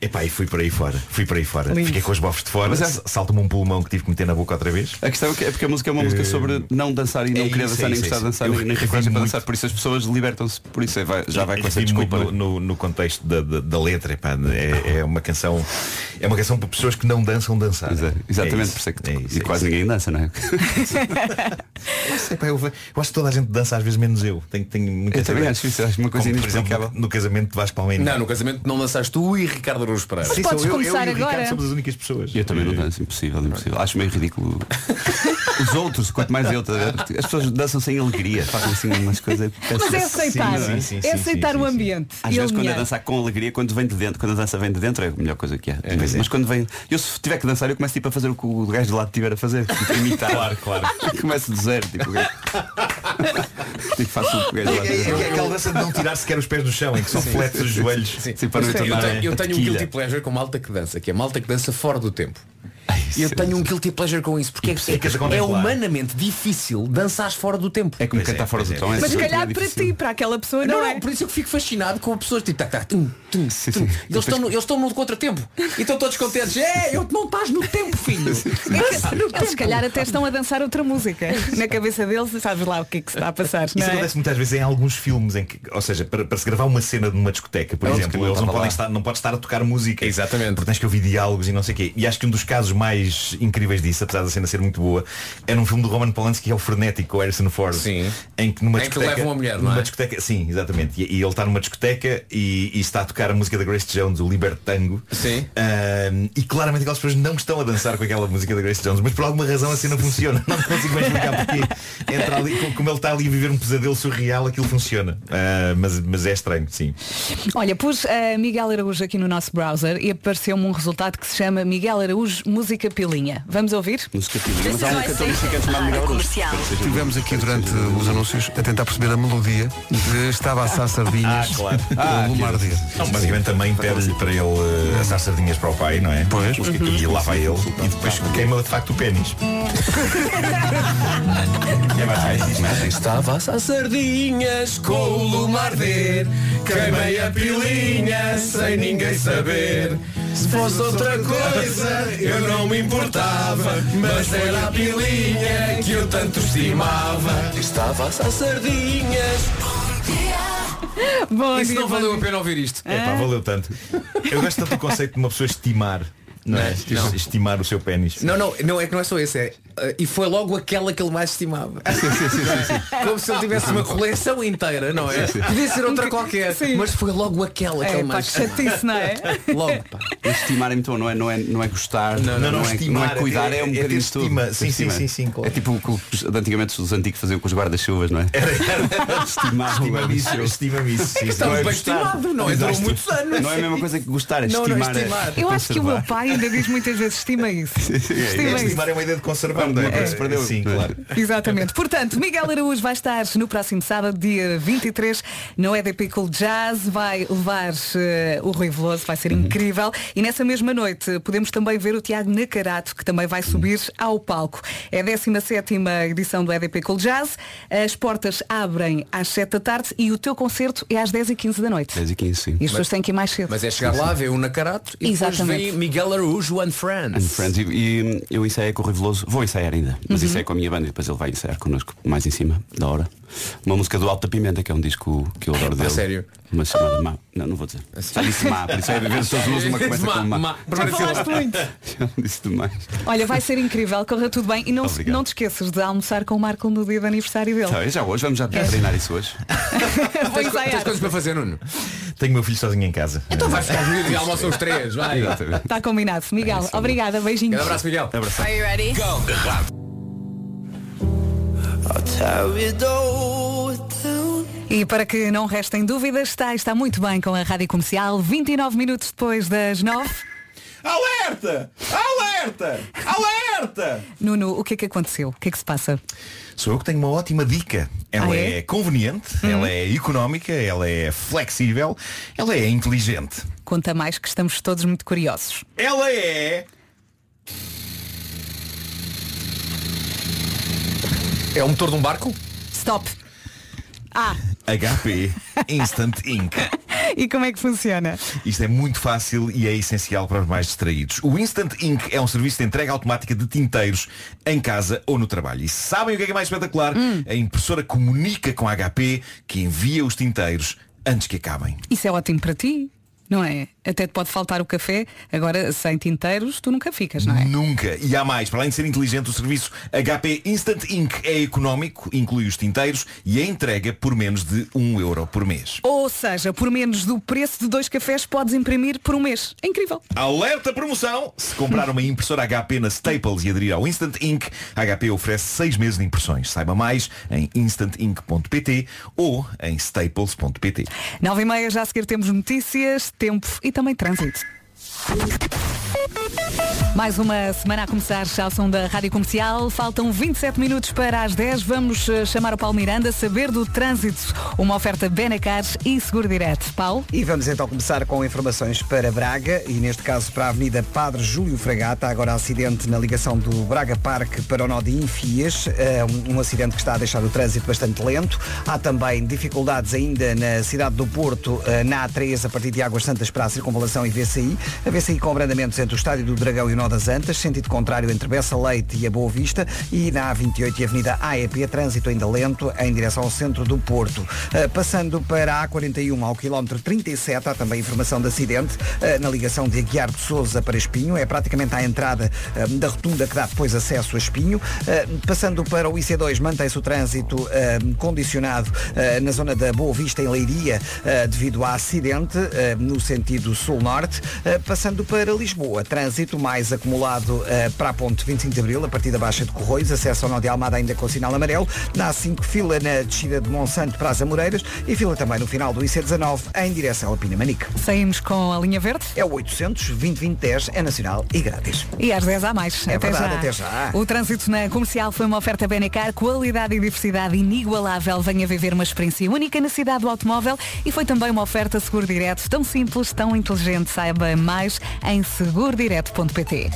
Epá, e fui por aí fora. Fui por aí fora. Lindo. Fiquei com os bofos de fora. Mas é- s- Salta-me um pulmão que tive que meter na boca outra vez. A questão é que- é porque a música é uma música sobre não dançar e não é querer isso, dançar, é nem gostar é de dançar, nem, nem para revi dançar. Por isso as pessoas libertam-se. Por isso é, vai- já vai com essa desculpa. no, no, no contexto da, da, da letra. epá, é, é uma canção. É uma canção para pessoas que não dançam dançar. É, exatamente, isso, por isso é que é isso, e é quase isso. ninguém dança, não é? Não sei, pá, eu, eu acho que toda a gente dança às vezes menos eu. Tenho, tenho muita Eu também acho isso, acho uma coisa Como, por exemplo, inexplicável. no casamento de Vasco Palmeiras. Não, no casamento não lançaste tu e Ricardo Araújo Pereira. Mas podes eu, eu começar e o Ricardo agora. somos as únicas pessoas. Eu também não danço, impossível, impossível. Acho meio ridículo. Os outros, quanto mais eu, tá as pessoas dançam sem alegria, fazem assim umas coisas. Mas é aceitar, Sim, sim, sim, é sim, aceitar sim, o sim, sim. ambiente. Às vezes quando é alinhar. dançar com alegria, quando vem de dentro, quando a dança vem de dentro é a melhor coisa que há. pois é. Mas quando vem. Eu se tiver que dançar, eu começo tipo, a fazer o que o gajo de lado estiver a fazer. Tipo, imitar. Claro, claro. Começo do zero, tipo, o gajo- tipo faço o que o gajo de É, lado é, é aquela dança de não tirar sequer os pés do chão, em que só fletes os joelhos. Sim, para não Eu tenho, eu tenho um. Guilty pleasure com malta que dança, que é malta que dança fora do tempo. E eu tenho um guilty pleasure com isso, porque é, é, contemplar. humanamente difícil dançar fora do tempo. É como Pois quem é, está fora do é. tom. é Mas se calhar é para ti, para aquela pessoa, Não, não, não, é. por isso eu fico fascinado com pessoas tipo tac, tac, tum, tum, Sim, tum. sim. E Eles estão, no, eles estão no contratempo. E estão todos contentes. É, eu não estás no tempo, filho. Dança no Eles se calhar até estão a dançar outra música. Na cabeça deles, sabes lá o que é que se está a passar. Isso Não é? acontece muitas vezes em alguns filmes em que, ou seja, para, para se gravar uma cena numa discoteca, por exemplo, que não eles não podem estar, não pode estar a tocar música. Exatamente. Porque tens que ouvir diálogos e não sei o quê. E acho que um dos casos mais incríveis disso, apesar da cena ser muito boa, é num filme do Roman Polanski que é o Frenético, com o Harrison Ford. Sim. Em que numa Em que discoteca. leva uma mulher, não numa é? discoteca, sim, exatamente. E, e ele está numa discoteca e, e está a tocar a música da Grace Jones, o Libertango. Sim. Ahm, e claramente aquelas pessoas não estão a dançar com aquela música da Grace Jones, mas por alguma razão a cena funciona. Não consigo bem explicar porquê. Entra ali, co- como ele está ali a viver um pesadelo surreal, aquilo funciona. Ah, mas, mas é estranho, sim. Olha, pus a Miguel Araújo aqui no nosso browser e apareceu-me um resultado que se chama Miguel Araújo Música Pilinha. Vamos ouvir? Música pilinha, mas há um cantor mexicano chamado Miguel Araújo. Comercial. Estivemos aqui durante os anúncios a tentar perceber a melodia de Estava a assar sardinhas Ah, claro. com o Lumar Dia. Não, basicamente também pede-lhe para ele uh, assar sardinhas para o pai, não é? Pois. E lá vai ele e depois queima de facto o pênis. é mais mais isso. Estava a assar sardinhas com o arder Queimei a pilinha sem ninguém saber Se fosse outra coisa eu não me importava Mas era a pilinha que eu tanto estimava. Estava a sardinhas. Bom Isso dia, não bom valeu a pena ouvir isto. É pá, valeu tanto. Eu gosto tanto do conceito de uma pessoa estimar. Não é? Não. Estimar o seu pênis. Não, não, não é que não é só esse, é. eh, e foi logo aquela que ele mais estimava. Como se ele tivesse uma coleção inteira, não é? Podia ser outra qualquer, Sim. mas foi logo aquela que É, ele pá, mais que chatice, não é? Logo, pá. Estimar é muito bom, não é, não é, não é gostar, Não, não, não, é, não é estimar, cuidar, é- é, um é ter bocadinho de tudo. estima. Sim, Estima. sim, sim, sim, claro. É tipo o que os, antigamente os antigos faziam com os guarda-chuvas, não é? Estimar o Estima-me isso, guarda-chuva. estima-me isso. sim, sim. bem estimado, não é? Durou muitos anos. Não é a mesma coisa que gostar, é Não, não é estimar. estimar. é Eu acho que o meu pai ainda diz muitas vezes estima isso. Estima isso. Estimar é uma ideia de conservar, não é? É, se perdeu. Sim, claro. Exatamente. Portanto, Miguel Araújo vai estar no próximo sábado, dia 23, no EDP Cool Jazz. Vai levar eh, o Rui Veloso, vai ser incrível. E nessa mesma noite podemos também ver o Tiago Nacarato, que também vai subir ao palco. É a 17 edição do EDP Cool Jazz. As portas abrem às 7 da tarde e o teu concerto é às 10 e 15 da noite. 10 e 15, sim. E as pessoas têm que ir mais cedo. Mas é chegar lá, ver o Nacarato e depois vem Miguel Araújo and Friends. And Friends. E, e eu ensaiei com o Rui Veloso, vou ensaiar ainda, mas Uhum. ensaiei com a minha banda e depois ele vai ensaiar connosco mais em cima, da hora. Uma música do Alta Pimenta, que é um disco que eu adoro dele. sério? Uma chamada Má. Não, não vou dizer. Já disse Má, por isso é ver se todos os uma começa Má, com Má. má. Já falaste muito. Já disse demais. Olha, vai ser incrível, corra tudo bem. E não, Obrigado. não te esqueças de almoçar com o Marco no dia de aniversário dele. Tá, já hoje, vamos já treinar isso hoje. Vou Tens, tens coisas para fazer, Nuno? Tenho meu filho sozinho em casa. Então vai ficar miúdo e almoçam os três, vai. Está combinado. Miguel, obrigada. Beijinhos. Grande abraço, Miguel. Abraço. Are you ready? E para que não restem dúvidas, está, está muito bem com a Rádio Comercial, 29 minutos depois das 9. Alerta! Alerta! Alerta! Nuno, o que é que aconteceu? O que é que se passa? Sou eu que tenho uma ótima dica. Ela Ah, é? é? conveniente, ela é económica, ela é flexível, ela é inteligente. Conta mais que estamos todos muito curiosos. Ela é. É o motor de um barco? Stop. Ah, HP Instant Ink. e como é que funciona? Isto é muito fácil e é essencial para os mais distraídos. O Instant Ink é um serviço de entrega automática de tinteiros em casa ou no trabalho. E sabem o que é, que é mais espetacular? A impressora comunica com a HP que envia os tinteiros antes que acabem. Isso é ótimo para ti, não é? Até te pode faltar o café, agora sem tinteiros tu nunca ficas, não é? Nunca. E há mais. Para além de ser inteligente, o serviço HP Instant Ink é económico, inclui os tinteiros e a entrega por menos de 1 euro por mês. Ou seja, por menos do preço de dois cafés podes imprimir por um mês. É incrível. Alerta promoção! Se comprar uma impressora HP na Staples e aderir ao Instant Ink, a HP oferece 6 meses de impressões. Saiba mais em instantink.pt ou em staples.pt. 9 e meia já a seguir temos notícias, tempo e também trânsito. Mais uma semana a começar ao som da Rádio Comercial. Faltam 27 minutos para as 10. Vamos eh, chamar o Paulo Miranda, saber do trânsito. Uma oferta Benacar e Seguro Direto. Paulo? E vamos então começar com informações para Braga e neste caso para a Avenida Padre Júlio Fragata. Agora acidente na ligação do Braga Parque para o nó de Infias. Um, um acidente que está a deixar o trânsito bastante lento. Há também dificuldades ainda na cidade do Porto, eh, na A3, a partir de Águas Santas para a circunvalação e VCI. A VCI com abrandamentos entre o Estádio do Dragão e o Nó das Antas, sentido contrário entre Bessa Leite e a Boa Vista. E na A28 e Avenida AEP, trânsito ainda lento em direção ao centro do Porto. Eh, passando para a A41 ao quilómetro 37, há também informação de acidente eh, na ligação de Aguiar de Souza para Espinho. É praticamente à entrada eh, da rotunda que dá depois acesso a Espinho. Passando para o IC2, mantém-se o trânsito condicionado na zona da Boa Vista, em Leiria, devido a acidente no sentido sul-norte. Passando para Lisboa, trânsito mais acumulado eh, para a ponte 25 de Abril, a partir da Baixa de Corroios, acesso ao Nó de Almada ainda com sinal amarelo. Na A5, fila na descida de Monsanto para as Amoreiras e fila também no final do IC19 em direção a Pinamanique. Saímos com a linha verde? É o 800 2010 é nacional e grátis. E às 10 há mais. É até, verdade, já. até já. O trânsito na comercial foi uma oferta Benacar, qualidade e diversidade inigualável. Venha viver uma experiência única na cidade do automóvel e foi também uma oferta seguro direto, tão simples, tão inteligente. Saiba mais em segurodireto.pt.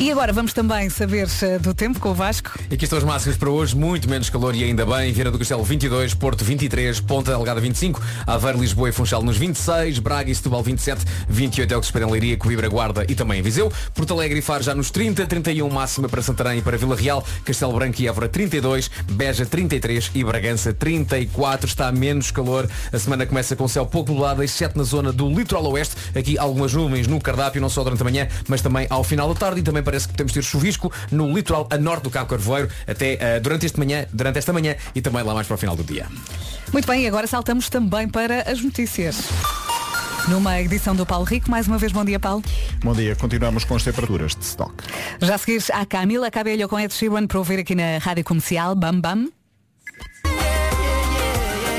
E agora vamos também saber eh, do tempo com o Vasco. E aqui estão os máximos para hoje, muito menos calor e ainda bem. Vieira do Castelo 22, Porto 23, Ponta Delgada 25, Aveiro, Lisboa e Funchal nos 26, Braga e Setúbal 27, 28 é o que se espera em Leiria, Coimbra, Guarda e também em Viseu. Porto Alegre e Faro já nos 30, 31 máxima para Santarém e para Vila Real, Castelo Branco e Évora 32, Beja 33 e Bragança 34. Está menos calor. A semana começa com céu pouco nublado, exceto na zona do litoral oeste. Aqui algumas nuvens no cardápio, não só durante a manhã, mas também ao final da tarde e também parece que podemos ter chuvisco no litoral a norte do Cabo Carvoeiro até eh, durante este manhã, durante esta manhã e também lá mais para o final do dia. Muito bem, e agora saltamos também para as notícias. Numa edição do Paulo Rico, mais uma vez bom dia Paulo. Bom dia, continuamos com as temperaturas de stock. Já a seguir a Camila Cabello com Ed Sheeran para ouvir aqui na Rádio Comercial, Bam Bam.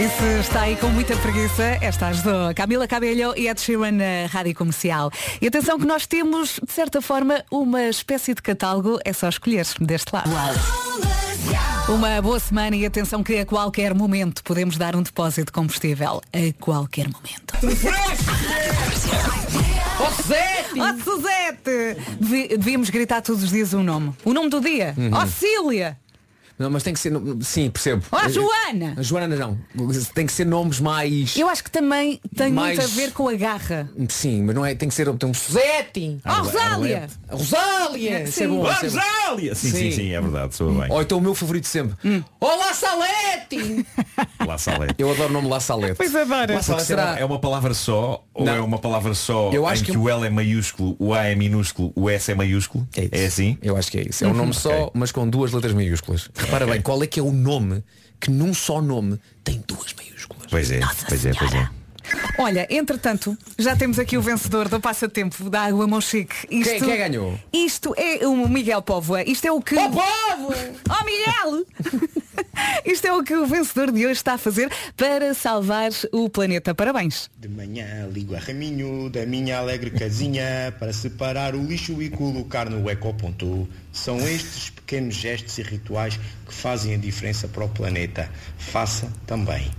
E se está aí com muita preguiça, esta ajudou. Camila Cabello e Ed Sheeran na Rádio Comercial. E atenção que nós temos, de certa forma, uma espécie de catálogo, é só escolher deste lado. Uma boa semana e atenção que a qualquer momento podemos dar um depósito de combustível. A qualquer momento. Ó Suzete! Ó Suzete! Devíamos gritar todos os dias um nome. O nome do dia. Uhum. Cília! Não, mas tem que ser. Sim, percebo. Ó Joana! A Joana não. Tem que ser nomes mais. Eu acho que também tem Mais- muito a ver com a garra. Sim, mas não é. Tem que ser. Tem um Suzete! Ó Rosália! A Rosália! Isso é bom. isso é bom. Rosália! Sim, sim, sim, é verdade, soa bem. Ou então o meu favorito sempre. Olá Salete! La Salete. Eu adoro o nome La Salete. Pois adoro. La Salete será- é uma palavra só ou Não. é uma palavra só Eu em acho que, que- o L é maiúsculo, o A é minúsculo, o S é maiúsculo? É, isso. assim? Eu acho que é isso. É um nome só, mas com duas letras maiúsculas. Repara bem, qual é que é o nome que num só nome tem duas maiúsculas? Pois é, pois é, pois é. Olha, entretanto, já temos aqui o vencedor do passatempo da Água Monchique. Isto, Quem- quem ganhou? Isto é o Miguel Póvoa. Isto é o que... Oh, Povo! Oh, Miguel! Isto é o que o vencedor de hoje está a fazer para salvar o planeta. Parabéns. De manhã ligo a raminho da minha alegre casinha para separar o lixo e colocar no ecoponto. São estes pequenos gestos e rituais que fazem a diferença para o planeta. Faça também.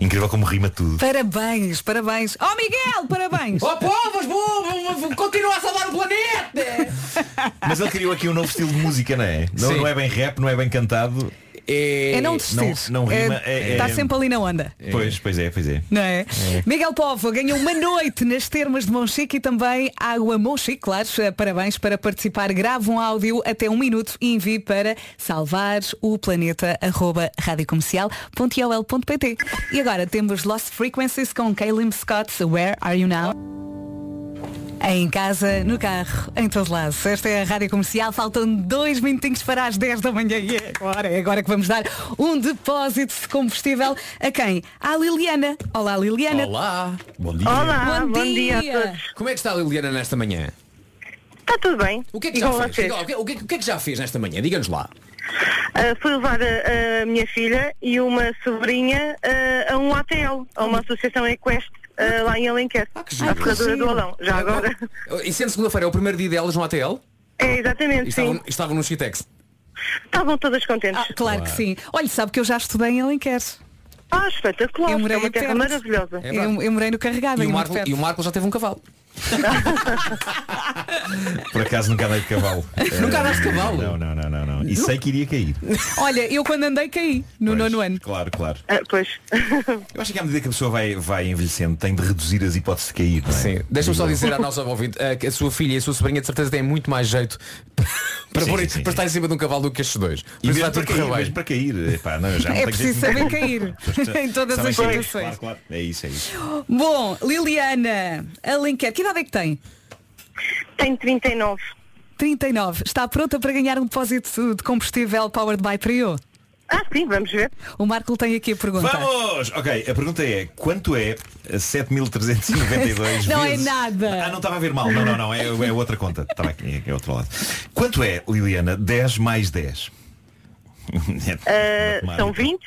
Incrível como rima tudo. Parabéns, parabéns. Oh, Miguel, parabéns. Oh, povos, vou, continua a salvar o planeta! Mas ele criou aqui um novo estilo de música, não é? Não, não é bem rap, não é bem cantado. É não desistir. Não, não rima. É- é- Está é- sempre ali na onda. Pois, pois é, pois é. Não é? Miguel Povo ganhou uma noite nas termas de Monchique e também Água Monchique, claro. Eh, Parabéns para participar. Grave um áudio até um minuto e envie para salvar o planeta arroba radiocomercial.ol.pt E agora temos Lost Frequencies com Kalim Scott. Where are you now? Em casa, no carro, em todo lado. Esta é a Rádio Comercial. Faltam dois minutinhos para as 10 da manhã. E é agora, é agora que vamos dar um depósito de combustível a quem? À Liliana. Olá, Liliana. Olá! Bom dia. Olá, Bom bom, dia. dia. a todos. Como é que está a Liliana nesta manhã? Está tudo bem? O que é que já com fez? vocês? Diga lá, O que, o que- o que é que já fez nesta manhã? Diga-nos lá. Ah, fui levar a, a minha filha e uma sobrinha ah, a um ATL, a uma associação equestre ah, lá em Alenquer, giro. à Ferradura do Alão. Já agora. E sendo segunda-feira é o primeiro dia delas no ATL? É, exatamente, estavam, sim. estavam no Skitex. Estavam todas contentes. Ah, claro que sim. Olha, sabe que eu já estudei em Alenquer. Ah, espetacular. Eu morei é uma terra maravilhosa. É eu, eu morei no Carregado. E o, Marco, e o Marco já teve um cavalo. Por acaso nunca andei de cavalo. Nunca Eh, andaste de cavalo? Não, não, não, não, não. E sei que iria cair. Olha, eu quando andei caí no nono ano. Claro, claro. Ah, pois. Eu acho que à medida que a pessoa vai, vai envelhecendo tem de reduzir as hipóteses de cair. Não é? Sim. Deixa-me só dizer à nossa ouvinte eh, que a sua filha e a sua sobrinha de certeza têm muito mais jeito para, Sim, pôr- sim, sim, para estar em cima de um cavalo do que estes dois. Por E mesmo para cair, mesmo para cair. Epá, não, eu já não É preciso saber cair em todas Sabem as cair, situações. Claro, claro. É isso, é isso. Bom, Liliana, Alenquer, que idade é que tem? Tenho 39. 39. Está pronta para ganhar um depósito de combustível Powered by Trio? Ah, sim, vamos ver. O Marco tem aqui a pergunta. Vamos! Ok, a pergunta é, quanto é 7.392 Não é vezes... nada. Ah, não estava a ver mal. Não, não, não. É, é outra conta. Estava aqui, é outro lado. Quanto é, Liliana, 10 mais 10? É Ah, são 20?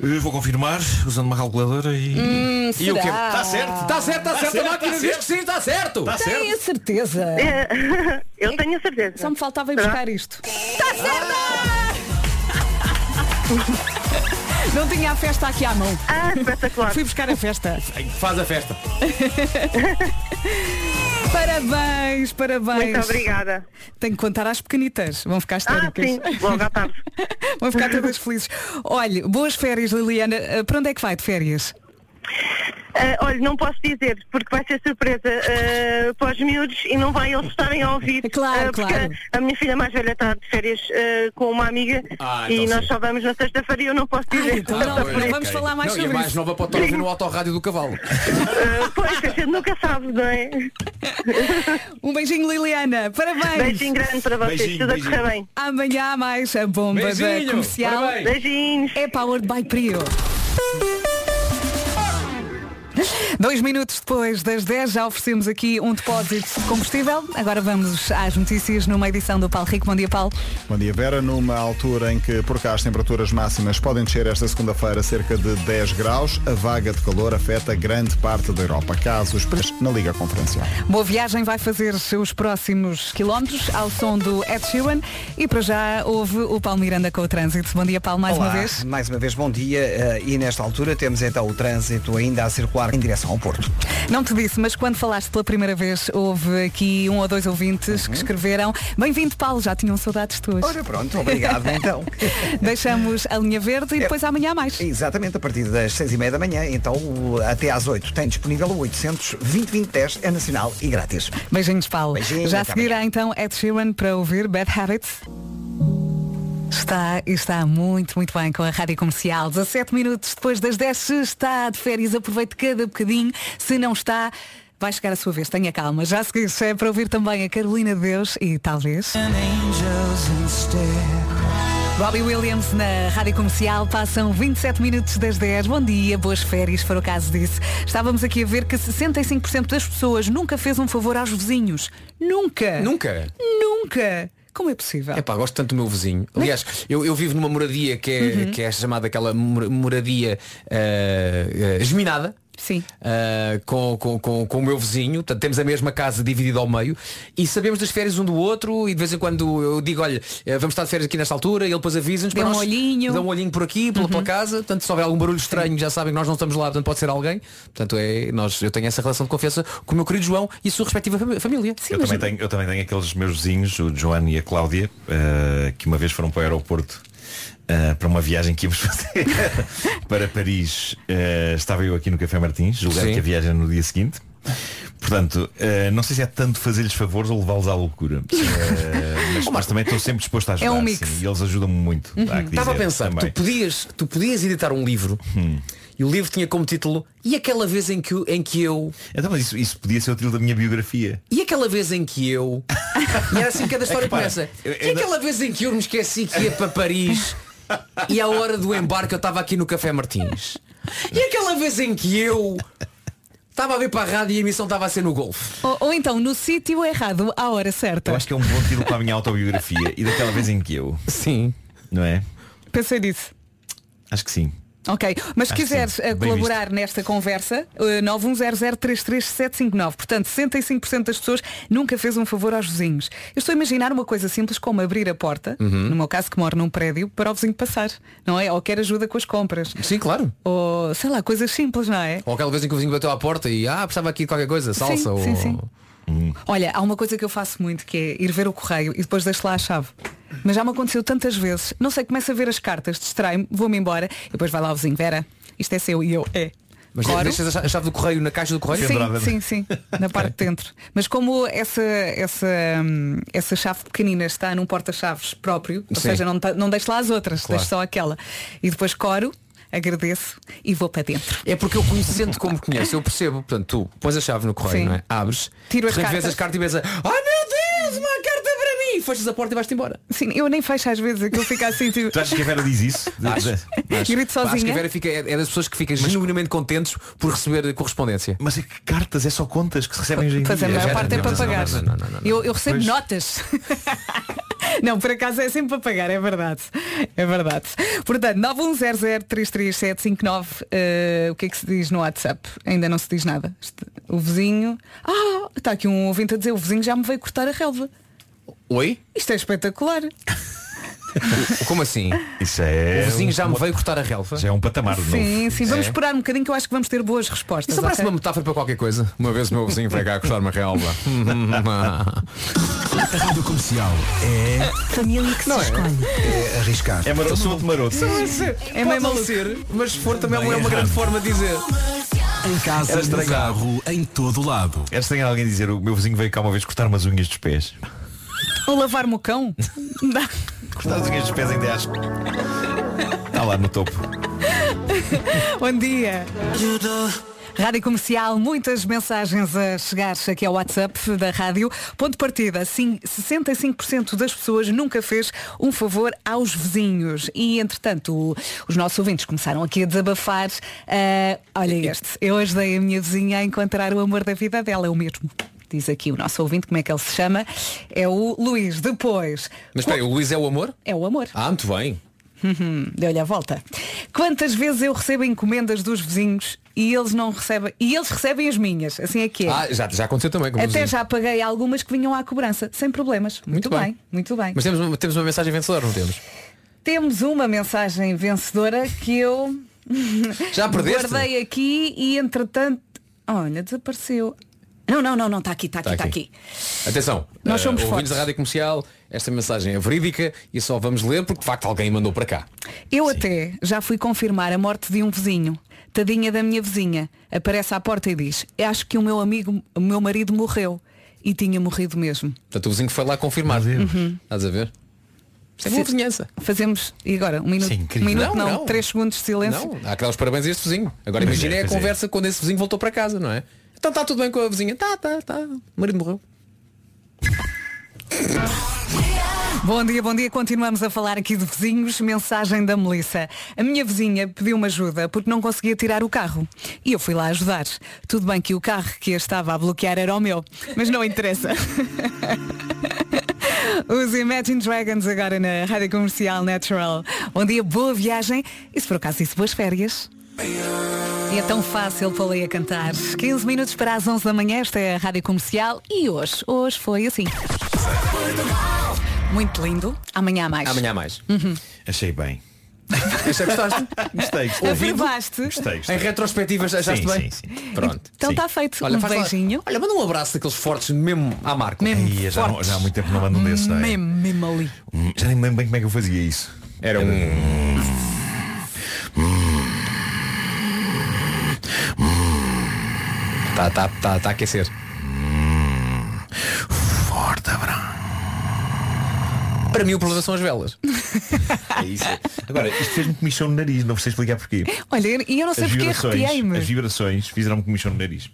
Eu vou confirmar, usando uma calculadora e... Hum, E o quê? será? Está certo? Está certo, está Tá certo. certo, A máquina tá diz certo. que sim, está certo. Está certo? Tenho a certeza. É, eu tenho a certeza. Só me faltava ir buscar isto. Está certa! Não tinha a festa aqui à mão. Ah, espetacular. Fui buscar a festa. Faz a festa. Parabéns, parabéns. Muito obrigada. Tenho que contar às pequenitas. Vão ficar Ah, históricas. sim, logo à tarde. Vão ficar todas felizes. Olha, boas férias, Liliana. Ah, Para onde é que vai de férias? Ah, olha, não posso dizer, porque vai ser surpresa ah, para os miúdos e não vai eles estarem a ouvir. Claro, ah, porque claro. a minha filha mais velha está de férias ah, com uma amiga Ah, e então nós sim. só vamos na sexta-feira e eu não posso dizer. Ai, então não, não isso. vamos falar mais não, e a sobre mais isso. nova pode estar a ouvir no autorrádio do cavalo. Ah, pois, a gente nunca sabe, não é? Um beijinho, Liliana. Parabéns. Beijinho grande para vocês, Beijinho, tudo a correr bem. Amanhã há mais a bomba da Beijinho, comercial. parabéns. Beijinhos. É Powered by Prio. Dois minutos depois das 10 já oferecemos aqui um depósito de combustível. Agora vamos às notícias numa edição do Paulo Rico. Bom dia, Paulo. Bom dia, Vera. Numa altura em que por cá as temperaturas máximas podem descer esta segunda-feira cerca de 10 graus, a vaga de calor afeta grande parte da Europa. Casos na Liga Conferencial. Boa viagem vai fazer os seus próximos quilómetros ao som do Ed Sheeran e para já houve o Paulo Miranda com o trânsito. Bom dia, Paulo, mais Olá, uma vez. mais uma vez bom dia eh, e nesta altura temos então o trânsito ainda a circular em direção ao Porto. Não te disse, mas quando falaste pela primeira vez, houve aqui um ou dois ouvintes que escreveram Bem-vindo, Paulo, já tinham saudades tuas. Ora pronto, obrigado então. Deixamos a linha verde e depois amanhã há mais. Exatamente, a partir das seis e meia da manhã, então até às 8 tem disponível o 800 2010 é nacional e grátis. Beijinhos, Paulo. Beijinho, Já seguirá então Ed Sheeran para ouvir Bad Habits. Está e está muito, muito bem com a Rádio Comercial. 17 minutos depois das 10, se está de férias, aproveite cada bocadinho. Se não está, vai chegar a sua vez, tenha calma. Já seguir é para ouvir também a Carolina de Deus e talvez. Robbie Williams na Rádio Comercial passam 27 minutos das 10. Bom dia, boas férias, for o caso disso. Estávamos aqui a ver que 65% das pessoas nunca fez um favor aos vizinhos. Nunca! Nunca? Nunca! Como é possível? É pá, gosto tanto do meu vizinho. Aliás, eu, eu vivo numa moradia que é, Uhum. que é chamada aquela mor- moradia eh, eh, geminada. Sim. Uh, com, com, com, com o meu vizinho, portanto, temos a mesma casa dividida ao meio e sabemos das férias um do outro e de vez em quando eu digo, olha, eh, vamos estar de férias aqui nesta altura e ele depois avisa-nos para um nós- olhinho. dá um olhinho por aqui, pela, pela casa, portanto se houver algum barulho estranho já sabem que nós não estamos lá, portanto pode ser alguém. Portanto, é, nós, eu tenho essa relação de confiança com o meu querido João e a sua respectiva família. eu, também tenho, eu também tenho aqueles meus vizinhos, o João e a Cláudia, eh, que uma vez foram para o aeroporto eh, para uma viagem que íamos fazer para Paris. Eh, estava eu aqui no Café Martins, julgar que a viagem era no dia seguinte. Portanto, eh, não sei se é tanto fazer-lhes favores ou levá-los à loucura. Mas, mas também estou sempre disposto a ajudar. É um mix. sim, e eles ajudam-me muito. Uhum. Estava a pensar, também. tu podias, tu podias editar um livro e o livro tinha como título E aquela vez em que, eu- em que eu. Então, mas isso, isso podia ser o título da minha biografia. E aquela vez em que eu. E era assim que cada história É que, começa. eu- E eu- aquela vez em que eu me esqueci que ia para Paris e à hora do embarque eu estava aqui no Café Martins. E aquela vez em que eu estava a ver para a rádio e a emissão estava a ser no Golfe. Ou, ou então no sítio errado, à hora certa. Eu acho que é um bom título para a minha autobiografia. E daquela vez em que eu. Sim. Não é? Pensei nisso. Acho que sim. Ok, mas se que quiseres sim. eh, colaborar nesta conversa, eh, 910033759. Portanto, 65% das pessoas nunca fez um favor aos vizinhos. Eu estou a imaginar uma coisa simples como abrir a porta, Uhum. no meu caso que moro num prédio, para o vizinho passar, não é? Ou quer ajuda com as compras. Sim, claro. Ou, sei lá, coisas simples, não é? Ou aquela vez em que o vizinho bateu à porta e ah, precisava aqui de qualquer coisa, salsa Sim, ou. sim, sim. Olha, há uma coisa que eu faço muito que é ir ver o correio e depois deixo lá a chave. Mas já me aconteceu tantas vezes. Não sei, começo a ver as cartas, distrai-me, vou-me embora e depois vai lá o vizinho, Vera, isto é seu e eu, é. Mas Claro. deixas a chave do correio na caixa do correio? Sim, sim, sim, na parte de dentro. Mas como essa, essa, hum, essa chave pequenina está num porta-chaves próprio, ou Sim. seja, não, não deixo lá as outras, Claro. deixo só aquela. E depois coro, agradeço e vou para dentro. É porque eu conhecendo como conheço, eu percebo. Portanto, tu pões a chave no correio, Sim. não é? Abres, Tiro as cartas. as cartas e vês a. Ai meu Deus, uma carta para mim! Fechas a porta e vais-te embora. Sim, eu nem fecho às vezes, aquilo fica assim tipo. Tu achas que a Vera diz isso? Acho. Acho. Grito sozinha. Acho que a Vera fica, é, é das pessoas que ficam genuinamente contentes por receber correspondência. Mas é que cartas, é só contas que se recebem hoje em Pois a maior parte é para pagar. não, não, não, não. Eu, eu recebo Pois. notas. Não, por acaso é sempre para pagar, é verdade. É verdade. Portanto, 910033759, eh, o que é que se diz no WhatsApp? Ainda não se diz nada. O vizinho. Ah, está aqui um ouvinte a dizer, o vizinho já me veio cortar a relva. Oi? Isto é espetacular. Como assim? Isso é. O vizinho já me veio cortar a relva. Já é um patamar de novo. Sim, sim, vamos É. esperar um bocadinho que eu acho que vamos ter boas respostas. Isso parece ok? uma metáfora para qualquer coisa. Uma vez o meu vizinho veio cá cortar uma relva. A rádio comercial é. Família que se Não é? escolhe. É arriscar. É maroto, sou de maroto. É meio maluco. ser, mas se for também é uma grande forma de dizer. Em casa, Era no estranho. carro, em todo lado. Era estranho alguém dizer, o meu vizinho veio cá uma vez cortar umas unhas dos pés. Ou lavar-me o cão? Dá. Cortar as unhas dos pés ainda acho. Está lá no topo. Bom dia. Rádio Comercial, muitas mensagens a chegar aqui ao WhatsApp da rádio. Ponto de partida, sim, 65% das pessoas nunca fez um favor aos vizinhos. E, entretanto, os nossos ouvintes começaram aqui a desabafar. Ah, olha este, eu ajudei a minha vizinha a encontrar o amor da vida dela, é o mesmo. Diz aqui o nosso ouvinte, como é que ele se chama? É o Luís. Depois, Mas espera, o Luís é o amor? é o amor. Ah, muito bem. Uhum, Deu-lhe a volta. Quantas vezes eu recebo encomendas dos vizinhos e eles não recebem e eles recebem as minhas, assim é que é. Ah, já, já aconteceu também Até vizinho. já paguei algumas que vinham à cobrança, sem problemas. Muito, Muito bem. bem. muito bem. Mas temos, uma- temos uma mensagem vencedora, não temos? Temos uma mensagem vencedora que eu Já perdeste? guardei aqui e entretanto, olha, desapareceu. Não, não, não, não, está aqui, está aqui, Tá está aqui. aqui. Atenção, Nós somos ouvintes fortes. da Rádio Comercial, esta mensagem é verídica e só vamos ler porque de facto alguém mandou para cá. Eu até já fui confirmar a morte de um vizinho. Tadinha da minha vizinha. Aparece à porta e diz, acho que o meu amigo, o meu marido morreu. E tinha morrido mesmo. Portanto, o vizinho foi lá confirmar. Estás a ver? Isto é boa vizinhança. Fazemos, e agora, um minuto, Isso é um minuto Não, não, não. três segundos de silêncio. Não, há que dar os parabéns a este vizinho. Agora imagina é, a é. conversa quando esse vizinho voltou para casa, não é? Então está tudo bem com a vizinha. Tá, tá, tá. O marido morreu. Bom dia, bom dia. Continuamos a falar aqui de vizinhos. Mensagem da Melissa. A minha vizinha pediu-me ajuda porque não conseguia tirar o carro. E eu fui lá ajudar. Tudo bem que o carro que a estava a bloquear era o meu, mas não interessa. Os Imagine Dragons agora na Rádio Comercial Natural. Bom dia, boa viagem e se por acaso disse boas férias. E é tão fácil para ler a cantar. 15 minutos para as 11 da manhã, esta é a Rádio Comercial e hoje, hoje foi assim. Muito lindo. Amanhã há mais. Amanhã há mais. Uhum. Achei bem. Achei que gostaste? Gostei, gostei. Gostei, gostei. Em retrospectiva já achaste Sim, bem? sim, sim. Pronto. Então está feito. Olha, um faz lá- beijinho. Olha, manda um abraço daqueles fortes mesmo à marca. Ai, já, não- já há muito tempo não mando um desses, não é? Mesmo, mesmo ali. Hum, Já nem me lembro bem como é que eu fazia isso. Era um. Tá, tá, tá, tá a aquecer. Forte abraço. Para mim o problema são as velas. É isso. Agora, isto fez-me comichão no nariz, não sei explicar porquê. Olha, e eu não sei As porque vibrações, arrepiei-me. as vibrações fizeram-me comichão no nariz.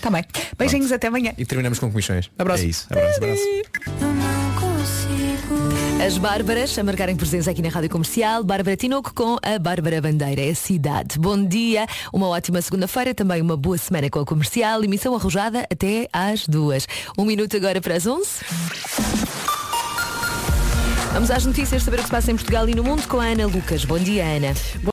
Tá bem. Beijinhos até amanhã. E terminamos com comissões. Abraço. É isso. Abraço, abraço. As Bárbaras a marcarem presença aqui na Rádio Comercial. Bárbara Tinoco com a Bárbara Bandeira, é cidade. Bom dia, uma ótima segunda-feira, também uma boa semana com a Comercial. Emissão arrojada até às duas. Um minuto agora para as 11. Vamos às notícias, saber o que se passa em Portugal e no mundo com a Ana Lucas. Bom dia, Ana.